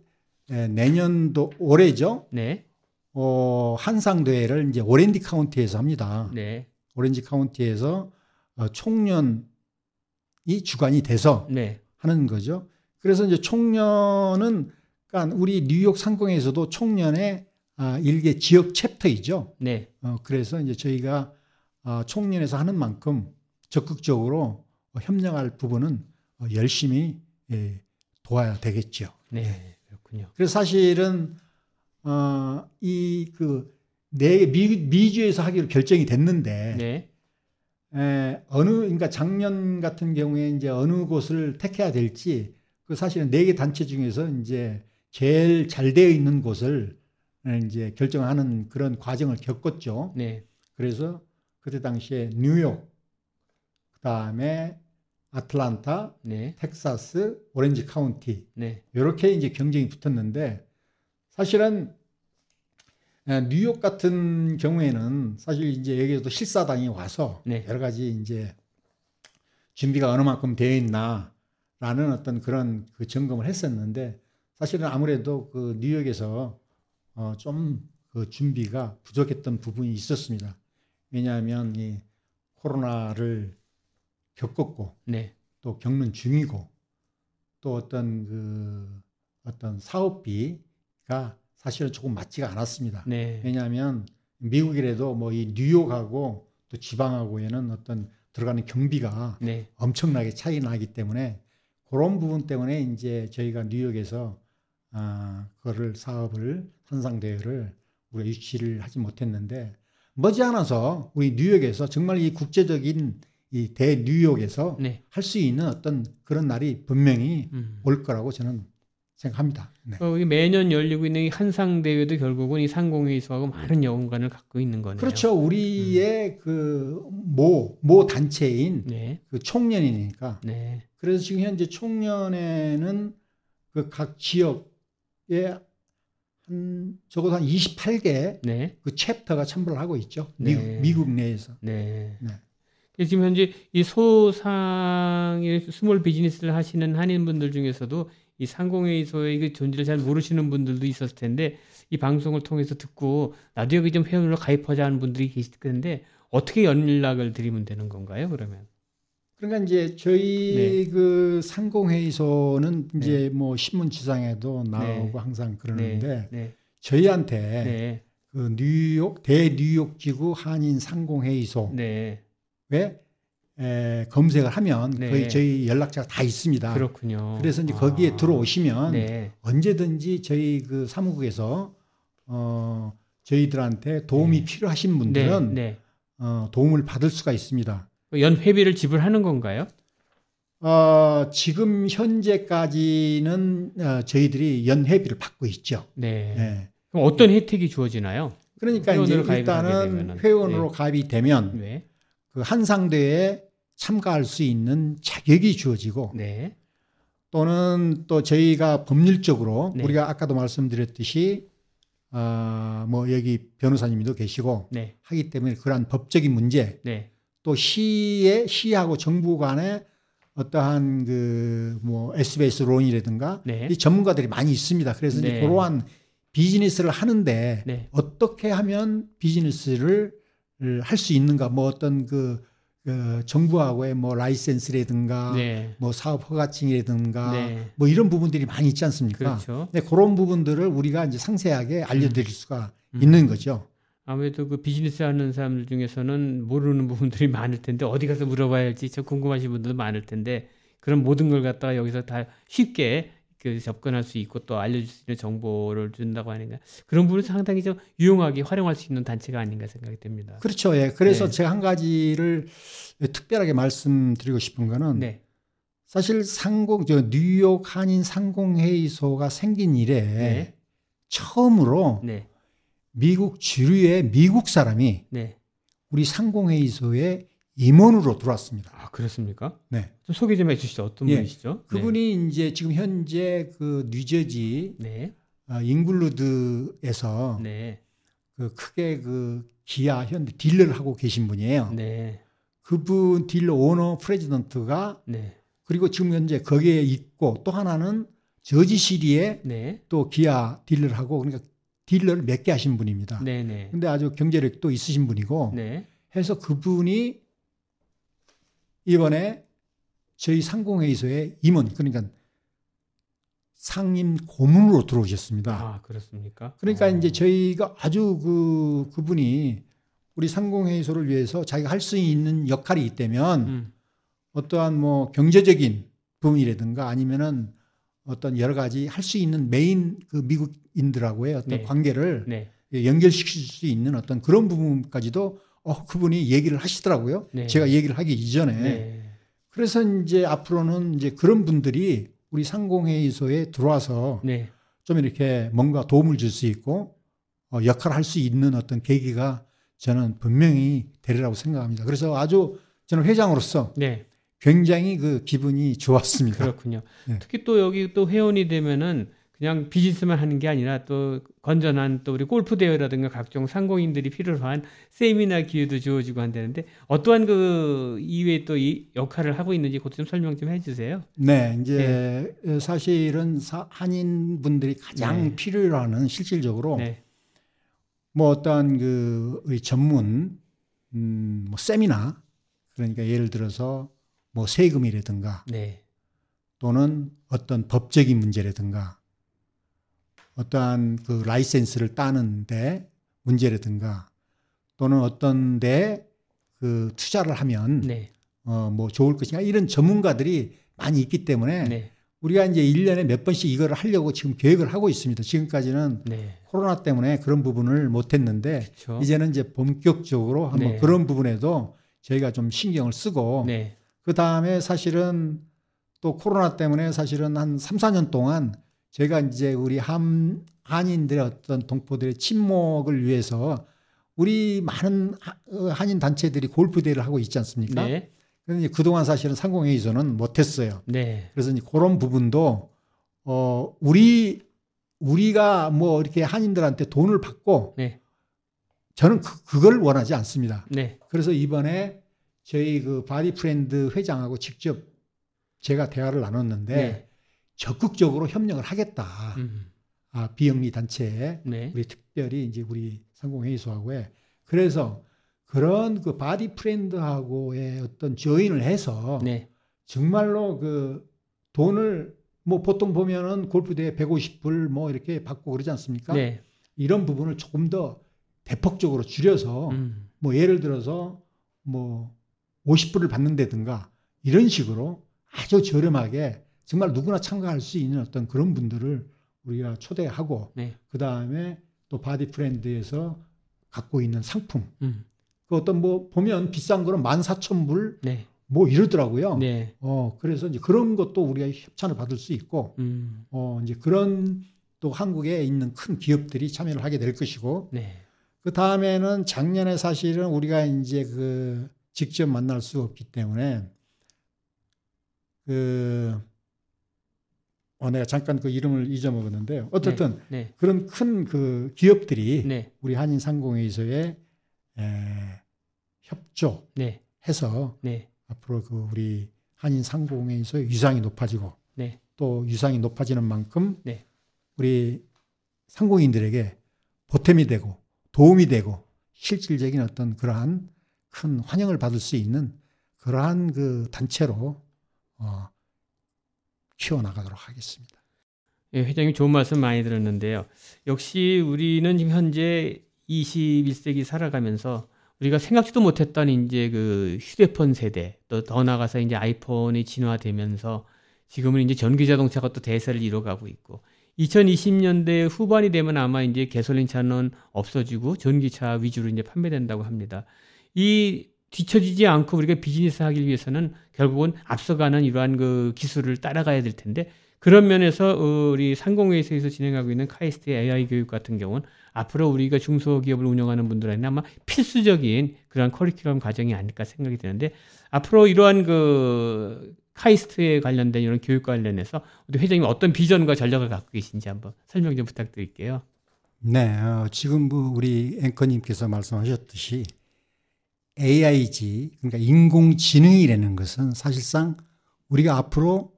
B: 에, 내년도 올해죠.
A: 네,
B: 어, 한상 대회를 이제 오렌지 카운티에서 합니다.
A: 네,
B: 오렌지 카운티에서 어, 총련이 주관이 돼서
A: 네,
B: 하는 거죠. 그래서 이제 총련은 그러니까 우리 뉴욕 상공에서도 총련의 아, 일개 지역 챕터이죠.
A: 네,
B: 어, 그래서 이제 저희가 아, 총련에서 하는 만큼 적극적으로 어, 협력할 부분은 어, 열심히 예, 도와야 되겠죠.
A: 네, 그렇군요.
B: 그래서 사실은 어, 이그 네 미주에서 하기로 결정이 됐는데
A: 네,
B: 에, 어느 그러니까 작년 같은 경우에 이제 어느 곳을 택해야 될지 그 사실은 네 개 단체 중에서 이제 제일 잘 되어 있는 곳을 에, 이제 결정하는 그런 과정을 겪었죠.
A: 네,
B: 그래서 그때 당시에 뉴욕, 그 다음에 아틀란타,
A: 네,
B: 텍사스, 오렌지 카운티
A: 네,
B: 이렇게 이제 경쟁이 붙었는데 사실은 에, 뉴욕 같은 경우에는 사실 이제 여기에도 실사당이 와서
A: 네.
B: 여러 가지 이제 준비가 어느 만큼 되어 있나 라는 어떤 그런 그 점검을 했었는데 사실은 아무래도 그 뉴욕에서 어, 좀 그 준비가 부족했던 부분이 있었습니다. 왜냐하면 이 코로나를 겪었고
A: 네.
B: 또 겪는 중이고 또 어떤 그 어떤 사업비가 사실은 조금 맞지가 않았습니다.
A: 네.
B: 왜냐하면 미국이라도 뭐 이 뉴욕하고 또 지방하고에는 어떤 들어가는 경비가
A: 네.
B: 엄청나게 차이 나기 때문에 그런 부분 때문에 이제 저희가 뉴욕에서 아 그거를 사업을 산상 대회를 우리가 유치를 하지 못했는데 머지않아서 우리 뉴욕에서 정말 이 국제적인 이 대 뉴욕에서
A: 네.
B: 할수 있는 어떤 그런 날이 분명히
A: 음.
B: 올 거라고 저는 생각합니다. 네.
A: 어, 이 매년 열리고 있는 이 한상 대회도 결국은 이 상공회의소하고 많은 연관을 갖고 있는 거네요.
B: 그렇죠. 우리의 그모모 단체인
A: 네.
B: 그 총련이니까
A: 네.
B: 그래서 지금 현재 총련에는 그 각 지역에 한 적어도 한 28개
A: 네.
B: 그 chapter가 참여를 하고 있죠. 미국,
A: 네.
B: 미국 내에서.
A: 네.
B: 네.
A: 지금 현재 이 소상의 small business를 하시는 한인분들 중에서도 이 상공회의소의 그 존재를 잘 모르시는 분들도 있었을 텐데 이 방송을 통해서 듣고 나도 여기 좀 회원으로 가입하자 하는 분들이 계실 텐데 어떻게 연락을 드리면 되는 건가요? 그러면
B: 그러니까 이제 저희
A: 네.
B: 그 상공회의소는 이제 뭐 신문지상에도 나오고
A: 네.
B: 항상 그러는데
A: 네.
B: 저희한테
A: 네.
B: 그 뉴욕 대 뉴욕 지구 한인 상공회의소에
A: 네.
B: 에, 검색을 하면
A: 네.
B: 거의 저희 연락처가 다 있습니다.
A: 그렇군요.
B: 그래서 이제 거기에
A: 아.
B: 들어오시면
A: 네.
B: 언제든지 저희 그 사무국에서 어 저희들한테 도움이
A: 네.
B: 필요하신
A: 네.
B: 분들은
A: 네.
B: 어 도움을 받을 수가 있습니다.
A: 연회비를 지불하는 건가요?
B: 어 지금 현재까지는 어, 저희들이 연회비를 받고 있죠.
A: 네.
B: 예.
A: 그럼 어떤 혜택이 주어지나요?
B: 그러니까 이제 일단은. 회원으로
A: 네.
B: 가입이 되면
A: 네.
B: 그 한상대에 참가할 수 있는 자격이 주어지고
A: 네.
B: 또는 또 저희가 법률적으로
A: 네.
B: 우리가 아까도 말씀드렸듯이 어뭐 여기 변호사님도 계시고
A: 네.
B: 하기 때문에 그러한 법적인 문제
A: 네.
B: 또 시의 시하고 정부 간에 어떠한 그 뭐 SBS 론이라든가
A: 네.
B: 이 전문가들이 많이 있습니다. 그래서 이제
A: 네.
B: 그러한 비즈니스를 하는데
A: 네.
B: 어떻게 하면 비즈니스를 할 수 있는가 뭐 어떤 그, 그 정부하고의 뭐 라이센스라든가
A: 네.
B: 뭐 사업 허가증이라든가
A: 네.
B: 뭐 이런 부분들이 많이 있지 않습니까?
A: 그렇죠.
B: 네, 그런 부분들을 우리가 이제 상세하게 알려드릴 수가
A: 음.
B: 있는 거죠.
A: 아무래도 그 비즈니스 하는 사람들 중에서는 모르는 부분들이 많을 텐데 어디 가서 물어봐야 할지 참 궁금하신 분들도 많을 텐데 그런 모든 걸 갖다가 여기서 다 쉽게 그 접근할 수 있고 또 알려줄 수 있는 정보를 준다고 하니까 그런 부분은 상당히 좀 유용하게 활용할 수 있는 단체가 아닌가 생각이 됩니다.
B: 그렇죠. 예. 그래서
A: 네.
B: 제가 한 가지를 특별하게 말씀드리고 싶은 거는
A: 네.
B: 사실 상공 저 뉴욕 한인 상공회의소가 생긴 이래
A: 네.
B: 처음으로
A: 네.
B: 미국 주류의 미국 사람이
A: 네.
B: 우리 상공회의소에 임원으로 들어왔습니다.
A: 아, 그렇습니까?
B: 네.
A: 좀 소개 좀 해 주시죠. 어떤
B: 예.
A: 분이시죠?
B: 그분이 이제 지금 현재 그 뉴저지
A: 네.
B: 어, 잉글우드에서
A: 네.
B: 그 크게 그 기아 현대 딜러를 하고 계신 분이에요.
A: 네.
B: 그분 dealer owner president가
A: 네.
B: 그리고 지금 현재 거기에 있고 또 하나는 저지 시리에
A: 네.
B: 또 기아 딜러를 하고 그러니까 딜러를 몇 개 하신 분입니다.
A: 네. 네.
B: 근데 아주 경제력도 있으신 분이고
A: 네.
B: 해서 그분이 이번에 저희 상공회의소에 임원 그러니까 상임 고문으로 들어오셨습니다.
A: 아, 그렇습니까?
B: 그러니까
A: 어.
B: 이제 저희가 아주 그 그분이 우리 상공회의소를 위해서 자기가 할 수 있는 역할이 있다면
A: 음.
B: 어떠한 뭐 경제적인 부분이라든가 아니면은 어떤 여러 가지 할 수 있는 메인 그 미국인들하고의 어떤
A: 네.
B: 관계를
A: 네.
B: 연결시킬 수 있는 어떤 그런 부분까지도 어 그분이 얘기를 하시더라고요.
A: 네.
B: 제가 얘기를 하기 이전에
A: 네.
B: 그래서 이제 앞으로는 이제 그런 분들이 우리 상공회의소에 들어와서
A: 네.
B: 좀 이렇게 뭔가 도움을 줄 수 있고 어, 역할을 할 수 있는 어떤 계기가 저는 분명히 되리라고 생각합니다. 그래서 아주 저는 회장으로서
A: 네.
B: 굉장히 그 기분이 좋았습니다.
A: 그렇군요.
B: 네.
A: 특히 또 여기 또 회원이 되면은 그냥 비즈니스만 하는 게 아니라 또 건전한 또 우리 골프 대회라든가 각종 상공인들이 필요로 한 세미나 기회도 주어지고 한다는데 어떠한 그 이외에 또 이 역할을 하고 있는지 그것 좀 설명 좀 해주세요.
B: 네, 이제 사실은 사- 한인 분들이 가장
A: 네.
B: 필요로 하는 실질적으로
A: 네,
B: 뭐 어떤 그 전문 음, 뭐 세미나 그러니까 예를 들어서 뭐 세금이라든가
A: 네,
B: 또는 어떤 법적인 문제라든가 어떠한 그 라이센스를 따는데 문제라든가 또는 어떤 데 그 투자를 하면
A: 네,
B: 어뭐 좋을 것인가 이런 전문가들이 많이 있기 때문에
A: 네,
B: 우리가 이제 1년에 몇 번씩 이거를 하려고 지금 계획을 하고 있습니다. 지금까지는
A: 네,
B: 코로나 때문에 그런 부분을 못 했는데
A: 그렇죠.
B: 이제는 이제 본격적으로 한번
A: 네.
B: 그런 부분에도 저희가 좀 신경을 쓰고
A: 네,
B: 그 다음에 사실은 또 코로나 때문에 사실은 한 3, 4년 동안 제가 이제 우리 한, 한인들의 어떤 동포들의 친목을 위해서 우리 많은 하- 어, 한인 단체들이 골프 대회를 하고 있지 않습니까?
A: 네,
B: 그런데 그동안 사실은 상공회의소는 못했어요.
A: 네,
B: 그래서 이제 그런 부분도 어 우리 우리가 뭐 이렇게 한인들한테 돈을 받고
A: 네,
B: 저는 그, 그걸 원하지 않습니다.
A: 네,
B: 그래서 이번에 저희 그 바디 프렌드 회장하고 직접 제가 대화를 나눴는데
A: 네,
B: 적극적으로 협력을 하겠다.
A: 음,
B: 아, 비영리 단체에
A: 네,
B: 우리 특별히 이제 우리 상공회의소하고에 그래서 그런 그 바디 프렌드하고의 어떤 join을 해서
A: 네,
B: 정말로 그 돈을 뭐 보통 보면은 골프 대회 150불 뭐 이렇게 받고 그러지 않습니까?
A: 네,
B: 이런 부분을 조금 더 대폭적으로 줄여서
A: 음,
B: 뭐 예를 들어서 뭐 50불을 받는다든가 이런 식으로 아주 저렴하게 정말 누구나 참가할 수 있는 어떤 그런 분들을 우리가 초대하고
A: 네,
B: 그 다음에 또 바디 프렌드에서 갖고 있는 상품.
A: 음,
B: 그 어떤 뭐 보면 비싼 거는 14,000불
A: 네,
B: 뭐 이러더라고요.
A: 네,
B: 어, 그래서 이제 그런 것도 우리가 협찬을 받을 수 있고,
A: 음,
B: 어, 이제 그런 또 한국에 있는 큰 기업들이 참여를 하게 될 것이고,
A: 네,
B: 그 다음에는 작년에 사실은 우리가 이제 그 직접 만날 수 없기 때문에, 그, 어, 내가 잠깐 그 이름을 잊어먹었는데요. 어쨌든
A: 네,
B: 그런 큰 그 기업들이
A: 네,
B: 우리 한인 상공회의소에 에, 협조해서
A: 네, 네,
B: 앞으로 그 우리 한인 상공회의소의 위상이 높아지고
A: 네,
B: 또 위상이 높아지는 만큼
A: 네.
B: 우리 상공인들에게 보탬이 되고 도움이 되고 실질적인 어떤 그러한 큰 환영을 받을 수 있는 그러한 그 단체로 어, 키워나가도록 하겠습니다.
A: 예, 회장님 좋은 말씀 많이 들었는데요. 역시 우리는 지금 현재 21세기 살아가면서 우리가 생각지도 못했던 이제 그 휴대폰 세대 또 더 나가서 이제 아이폰이 진화되면서 지금은 이제 전기 자동차가 또 대세를 이뤄가고 있고 2020년대 후반이 되면 아마 이제 개솔린 차는 없어지고 전기차 위주로 이제 판매된다고 합니다. 이 뒤처지지 않고 우리가 비즈니스 하기 위해서는 결국은 앞서가는 이러한 그 기술을 따라가야 될 텐데 그런 면에서 어, 우리 상공회의소에서 진행하고 있는 카이스트의 AI 교육 같은 경우는 앞으로 우리가 중소기업을 운영하는 분들한테 아마 필수적인 그런 커리큘럼 과정이 아닐까 생각이 드는데 앞으로 이러한 그 카이스트에 관련된 이런 교육 관련해서 우리 회장님 어떤 비전과 전략을 갖고 계신지 한번 설명 좀 부탁드릴게요.
B: 네, 어, 지금 뭐 우리 앵커님께서 말씀하셨듯이 AIG 그러니까 인공지능이라는 것은 사실상 우리가 앞으로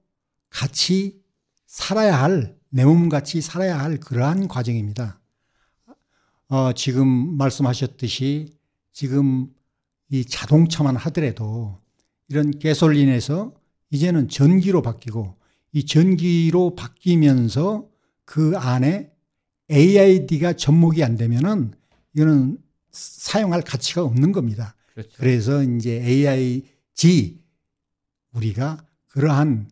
B: 같이 살아야 할 내 몸 같이 살아야 할 그러한 과정입니다. 어, 지금 말씀하셨듯이 지금 이 자동차만 하더라도 이런 가솔린에서 이제는 전기로 바뀌고 이 전기로 바뀌면서 그 안에 AID가 접목이 안 되면은 이거는 사용할 가치가 없는 겁니다.
A: 그렇죠.
B: 그래서 이제 AIG 우리가 그러한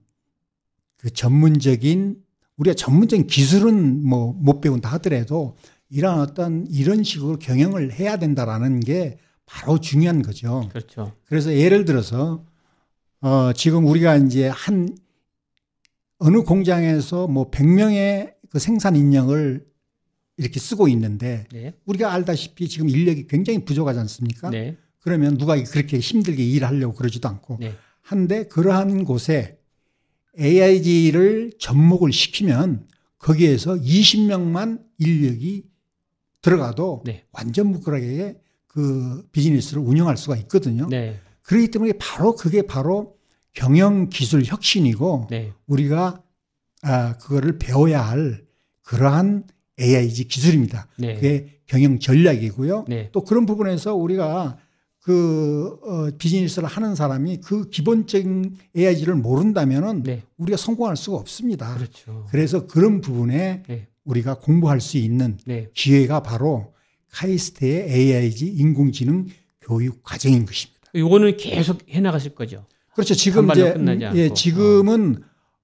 B: 그 전문적인 우리가 전문적인 기술은 뭐 못 배운다 하더라도 이런 어떤 이런 식으로 경영을 해야 된다라는 게 바로 중요한 거죠.
A: 그렇죠.
B: 그래서 예를 들어서 어 지금 우리가 이제 한 어느 공장에서 뭐 100명의 그 생산 인력을 이렇게 쓰고 있는데
A: 네.
B: 우리가 알다시피 지금 인력이 굉장히 부족하지 않습니까?
A: 네.
B: 그러면 누가 그렇게 힘들게 일하려고 그러지도 않고
A: 네.
B: 한데 그러한 곳에 AIG를 접목을 시키면 거기에서 20명만 인력이 들어가도
A: 네.
B: 완전 무垢하게 그 비즈니스를 운영할 수가 있거든요.
A: 네.
B: 그렇기 때문에 바로 그게 바로 경영 기술 혁신이고
A: 네.
B: 우리가 아 그거를 배워야 할 그러한 AIG 기술입니다.
A: 네.
B: 그게 경영 전략이고요.
A: 네.
B: 또 그런 부분에서 우리가 그 어, 비즈니스를 하는 사람이 그 기본적인 AIG를 모른다면은
A: 네.
B: 우리가 성공할 수가 없습니다.
A: 그렇죠.
B: 그래서 그런 부분에
A: 네.
B: 우리가 공부할 수 있는
A: 네.
B: 기회가 바로 카이스트의 AIG 인공지능 교육 과정인 것입니다.
A: 요거는 계속 해 나가실 거죠.
B: 그렇죠. 지금 이제. 예, 지금은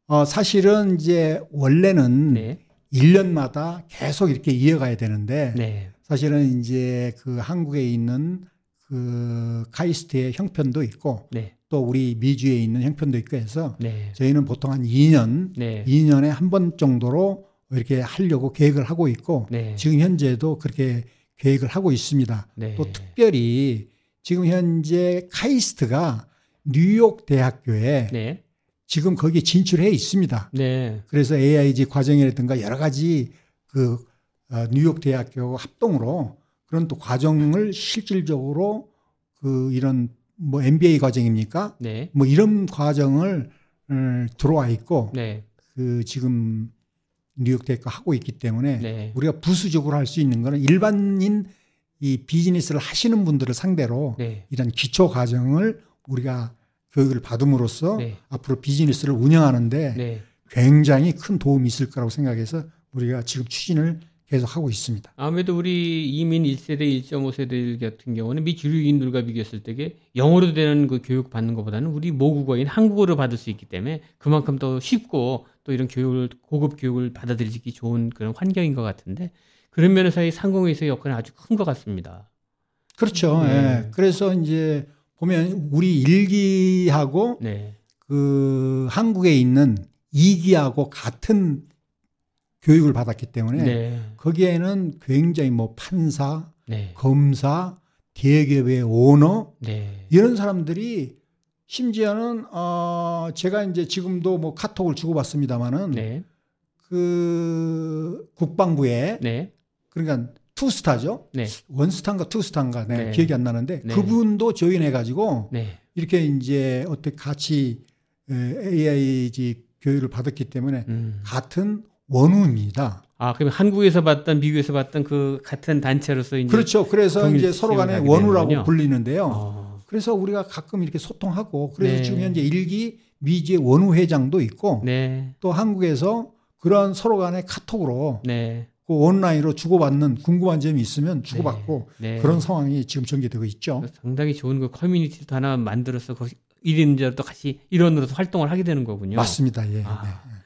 B: 어, 사실은 이제 원래는
A: 네.
B: 1년마다 계속 이렇게 이어가야 되는데
A: 네.
B: 사실은 이제 그 한국에 있는 그 카이스트의 형편도 있고
A: 네.
B: 또 우리 미주에 있는 형편도 있고 해서
A: 네.
B: 저희는 보통 한 2년,
A: 네.
B: 2년에 한 번 정도로 이렇게 하려고 계획을 하고 있고
A: 네.
B: 지금 현재도 그렇게 계획을 하고 있습니다.
A: 네.
B: 또 특별히 지금 현재 카이스트가 뉴욕 대학교에
A: 네.
B: 지금 거기에 진출해 있습니다.
A: 네.
B: 그래서 AIG 과정이라든가 여러 가지 그 어, 뉴욕 대학교 합동으로 그런 또 과정을 실질적으로 그 이런 뭐 MBA 과정입니까?
A: 네.
B: 뭐 이런 과정을 음, 들어와 있고
A: 네.
B: 그 지금 뉴욕 대학교 하고 있기 때문에
A: 네.
B: 우리가 부수적으로 할 수 있는 거는 일반인 이 비즈니스를 하시는 분들을 상대로
A: 네.
B: 이런 기초 과정을 우리가 교육을 받음으로써
A: 네.
B: 앞으로 비즈니스를 운영하는데
A: 네.
B: 굉장히 큰 도움이 있을 거라고 생각해서 우리가 지금 추진을 계속 하고 있습니다.
A: 아무래도 우리 이민 1세대, 1.5세대 같은 경우는 미 주류인들과 비교했을 때 이게 영어로 되는 그 교육 받는 것보다는 우리 모국어인 한국어로 받을 수 있기 때문에 그만큼 더 쉽고 또 이런 교육을 고급 교육을 받아들이기 좋은 그런 환경인 것 같은데 그런 면에서 이 상공회의소의 역할은 아주 큰 것 같습니다.
B: 그렇죠.
A: 네.
B: 예. 그래서 이제 보면 우리 일기하고
A: 네,
B: 그 한국에 있는 이기하고 같은 교육을 받았기 때문에
A: 네,
B: 거기에는 굉장히 뭐 판사,
A: 네,
B: 검사, 대기업의 오너
A: 네,
B: 이런 사람들이 심지어는 어 제가 이제 지금도 뭐 카톡을 주고받습니다마는
A: 네,
B: 그 국방부에
A: 네,
B: 그러니까 투스타죠.
A: 네,
B: 원스타인가 투스타인가 네,
A: 네.
B: 기억이 안 나는데
A: 네.
B: 그분도 조인해 가지고
A: 네,
B: 이렇게 이제 어떻게 같이 AIG 교육을 받았기 때문에
A: 음.
B: 같은 원우입니다.
A: 아, 그럼 한국에서 봤던 미국에서 봤던 그 같은 단체로서 이제
B: 그렇죠. 그래서 이제 서로 간에 원우라고
A: 되는군요.
B: 불리는데요.
A: 어,
B: 그래서 우리가 가끔 이렇게 소통하고 그래서
A: 네.
B: 지금 현재 일기 미지의 원우 회장도 있고
A: 네,
B: 또 한국에서 그런 서로 간에 카톡으로
A: 네,
B: 그 온라인으로 주고받는 궁금한 점이 있으면 주고받고
A: 네.
B: 그런 상황이 지금 전개되고 있죠.
A: 상당히 좋은 그 커뮤니티도 하나 만들어서 그 일인자도 같이 일원으로서 활동을 하게 되는 거군요.
B: 맞습니다. 예.
A: 아.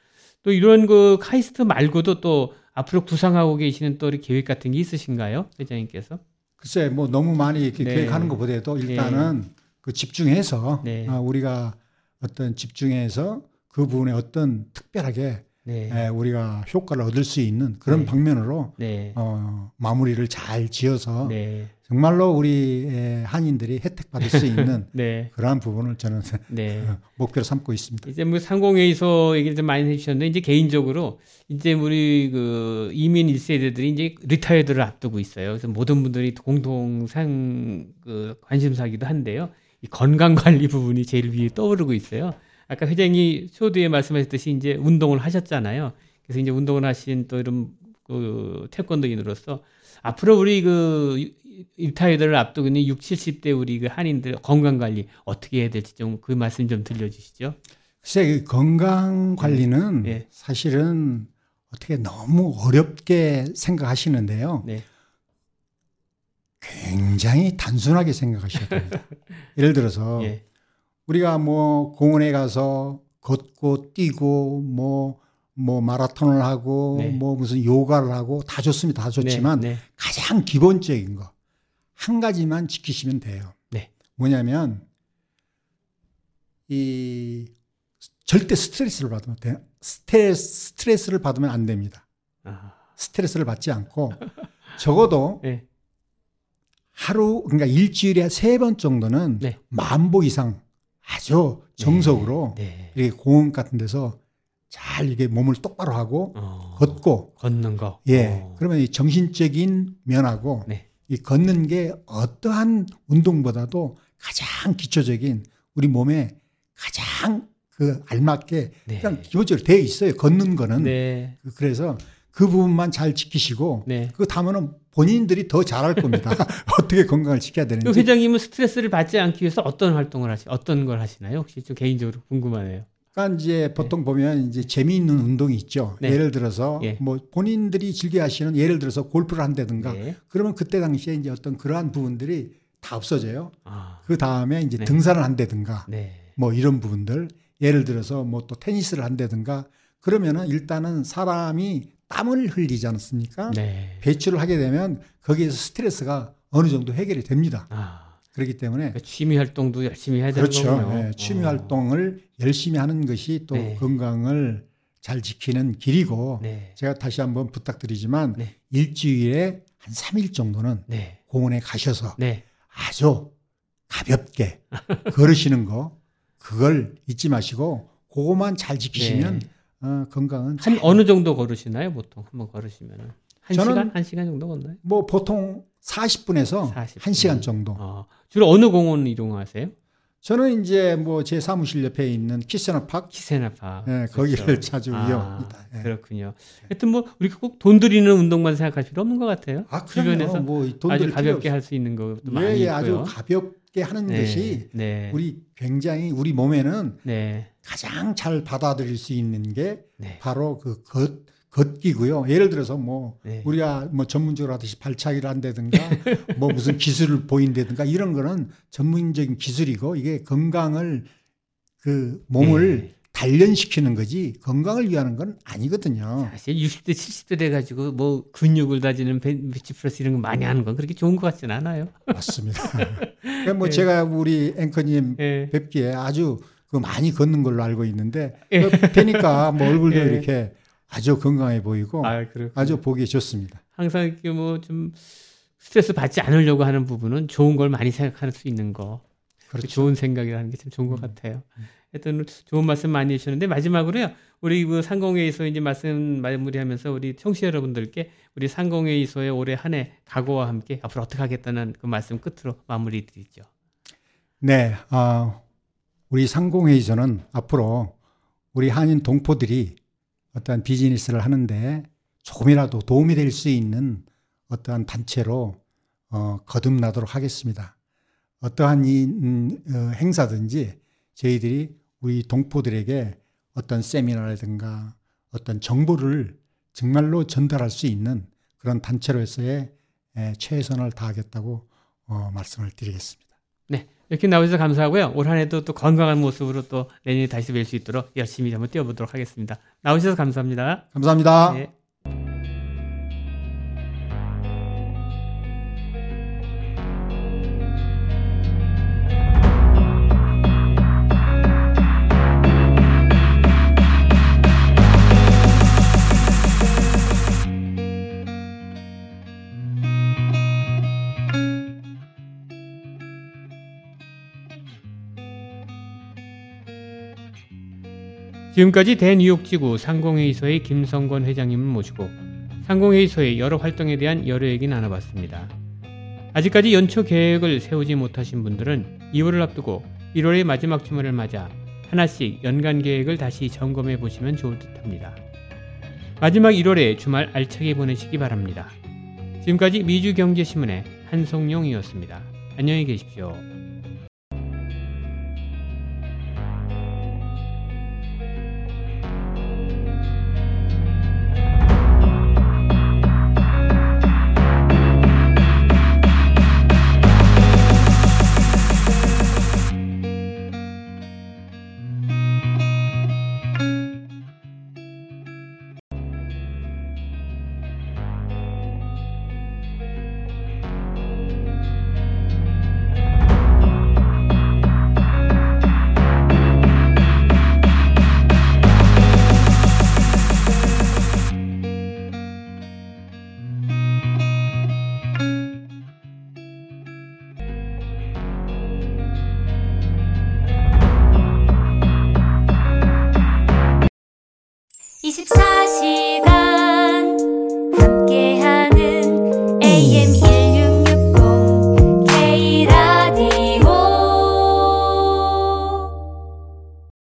B: 네.
A: 또 이런 그 카이스트 말고도 또 앞으로 구상하고 계시는 또 우리 계획 같은 게 있으신가요, 회장님께서?
B: 글쎄 뭐 너무 많이 이렇게
A: 네.
B: 계획하는 것보다도 일단은 그 집중해서
A: 네.
B: 아, 우리가 어떤 집중해서 그 부분에 어떤 특별하게
A: 네,
B: 에, 우리가 효과를 얻을 수 있는 그런
A: 네.
B: 방면으로
A: 네,
B: 어, 마무리를 잘 지어서
A: 네,
B: 정말로 우리 에, 한인들이 혜택 받을 수 있는 (laughs)
A: 네,
B: 그러한 부분을 저는
A: 네. (laughs)
B: 목표로 삼고 있습니다.
A: 이제 뭐 상공회의소 얘기를 좀 많이 해주셨는데 이제 개인적으로 이제 우리 그 이민 1세대들이 이제 retired를 앞두고 있어요. 그래서 모든 분들이 공동상 그 관심사기도 한데요. 이 건강 관리 부분이 제일 위에 떠오르고 있어요. 아까 회장이 초두에 말씀하셨듯이 이제 운동을 하셨잖아요. 그래서 이제 운동을 하신 또 이런 그 태권도인으로서 앞으로 우리 그 retired를 앞두고 있는 60, 70대 우리 그 한인들 건강 관리 어떻게 해야 될지 좀 그 말씀 좀 들려주시죠.
B: 글쎄 그 건강 관리는
A: 네.
B: 사실은 어떻게 너무 어렵게 생각하시는데요.
A: 네.
B: 굉장히 단순하게 생각하셔야 됩니다. (laughs) 예를 들어서
A: 예.
B: 우리가 뭐 공원에 가서 걷고 뛰고 뭐, 뭐 마라톤을 하고
A: 네.
B: 뭐 무슨 요가를 하고 다 좋습니다. 다 좋지만
A: 네, 네.
B: 가장 기본적인 거 한 가지만 지키시면 돼요.
A: 네.
B: 뭐냐면 이 절대 스트레스를 받으면 돼요. 스트레스, 스트레스를 받으면 안 됩니다.
A: 아,
B: 스트레스를 받지 않고 적어도 (laughs)
A: 네.
B: 하루 그러니까 일주일에 세 번 정도는
A: 네.
B: 만보 이상 아주 정석으로
A: 네.
B: 이렇게 공원 같은 데서 잘 이게 몸을 똑바로 하고
A: 어,
B: 걷고
A: 걷는 거.
B: 예
A: 어.
B: 그러면 이 정신적인 면하고
A: 네.
B: 이 걷는 게 어떠한 운동보다도 가장 기초적인 우리 몸에 가장 그 알맞게
A: 네.
B: 그냥 기본적으로 되어 있어요 걷는 거는
A: 네.
B: 그- 그래서 그 부분만 잘 지키시고
A: 네.
B: 그 다음에는 본인들이 더 잘할 겁니다 (laughs) 어떻게 건강을 지켜야
A: 그
B: 되는지
A: 회장님은 스트레스를 받지 않기 위해서 어떤 활동을 하시, 어떤 걸 하시나요? 혹시 좀 개인적으로 궁금하네요.
B: 그러니까 이제 보통 보면 이제 재미있는 운동이 있죠.
A: 네.
B: 예를 들어서
A: 예.
B: 뭐 본인들이 즐겨 하시는 예를 들어서 골프를 한다든가
A: 네.
B: 그러면 그때 당시에 이제 어떤 그러한 부분들이 다 없어져요.
A: 아,
B: 그 다음에 이제
A: 네.
B: 등산을 한다든가
A: 네.
B: 뭐 이런 부분들 예를 들어서 뭐 또 테니스를 한다든가 그러면은 일단은 사람이 땀을 흘리지 않습니까?
A: 네.
B: 배출을 하게 되면 거기에서 스트레스가 어느 정도 해결이 됩니다.
A: 아,
B: 그렇기 때문에
A: 그러니까 취미 활동도 열심히 해야 되는
B: 그렇죠.
A: 거군요.
B: 예, 취미
A: 어.
B: 활동을 열심히 하는 것이 또
A: 네.
B: 건강을 잘 지키는 길이고
A: 네.
B: 제가 다시 한번 부탁드리지만
A: 네.
B: 일주일에 한 3일 정도는
A: 네.
B: 공원에 가셔서
A: 네.
B: 아주 가볍게 걸으시는 거 그걸 잊지 마시고 그거만 잘 지키시면
A: 네.
B: 어, 건강은
A: 한
B: 잘-
A: 어느 정도 걸으시나요? 보통 한번 걸으시면은 한
B: 저는-
A: 시간 한 시간 정도 걷나요?
B: 뭐 보통 40분에서
A: 40
B: 1 시간 정도.
A: 어, 주로 어느 공원 이용하세요?
B: 저는 이제 뭐 제 사무실 옆에 있는 키세너 파크
A: 키세나파.
B: 예, 거기를 자주 이용합니다. 예.
A: 그렇죠. 그렇군요. 하여튼 뭐 우리가 꼭 돈 들이는 운동만 생각할 필요 없는 것 같아요.
B: 아,
A: 주변에서
B: 그럼요. 뭐돈
A: 아주 가볍게. 할 수 있는 것도
B: 예,
A: 많이
B: 예,
A: 있고요.
B: 아주 가볍 게 하는
A: 네,
B: 것이
A: 네,
B: 우리 굉장히 우리 몸에는
A: 네,
B: 가장 잘 받아들일 수 있는 게
A: 네,
B: 바로 그 걷, 걷기고요. 예를 들어서 뭐
A: 네.
B: 우리가 뭐 전문적으로 하듯이 발차기를 한다든가 (laughs) 뭐 무슨 기술을 보인다든가 이런 거는 전문적인 기술이고 이게 건강을 그 몸을
A: 네.
B: 단련시키는 거지 건강을 위하는 건 아니거든요.
A: 사실 60대, 70대 돼가지고 뭐 근육을 다지는 벤치 프레스 이런 거 많이 하는 건 그렇게 좋은 것 같지는 않아요.
B: 맞습니다. (laughs) 그러니까 뭐
A: 네.
B: 제가 우리 앵커님
A: 예,
B: 뵙기에 아주 그 많이 걷는 걸로 알고 있는데
A: 예.
B: 그뭐 얼굴도 (laughs)
A: 예.
B: 이렇게 아주 건강해 보이고
A: 아,
B: 아주 보기 좋습니다.
A: 항상 이렇게 뭐 좀 스트레스 받지 않으려고 하는 부분은 좋은 걸 많이 생각할 수 있는 거.
B: 그렇죠.
A: 좋은 생각이라는 게 참 좋은 것 같아요. 하 여튼 좋은 말씀 많이 해주셨는데 마지막으로요. 우리 그 상공회의소 이제 말씀 마무리하면서 우리 청취자 여러분들께 우리 상공회의소의 올해 한 해 각오와 함께 앞으로 어떻게 하겠다는 그 말씀 끝으로 마무리 드리죠.
B: 네, 아, 우리 상공회의소는 앞으로 우리 한인 동포들이 어떠한 비즈니스를 하는데 조금이라도 도움이 될 수 있는 어떠한 단체로 어, 거듭나도록 하겠습니다. 어떠한 이 음, 어, 행사든지 저희들이 우리 동포들에게 어떤 세미나라든가 어떤 정보를 정말로 전달할 수 있는 그런 단체로서의 에, 최선을 다하겠다고 어, 말씀을 드리겠습니다.
A: 네. 이렇게 나오셔서 감사하고요. 올 한 해도 또 건강한 모습으로 또 내년에 다시 뵐 수 있도록 열심히 한번 뛰어보도록 하겠습니다. 나오셔서 감사합니다.
B: 감사합니다.
A: 네. 지금까지 대뉴욕지구 상공회의소의 김성권 회장님을 모시고 상공회의소의 여러 활동에 대한 여러 얘기 나눠봤습니다. 아직까지 연초 계획을 세우지 못하신 분들은 2월을 앞두고 1월의 마지막 주말을 맞아 하나씩 연간 계획을 다시 점검해 보시면 좋을 듯 합니다. 마지막 1월의 주말 알차게 보내시기 바랍니다. 지금까지 미주경제신문의 한성용이었습니다. 안녕히 계십시오.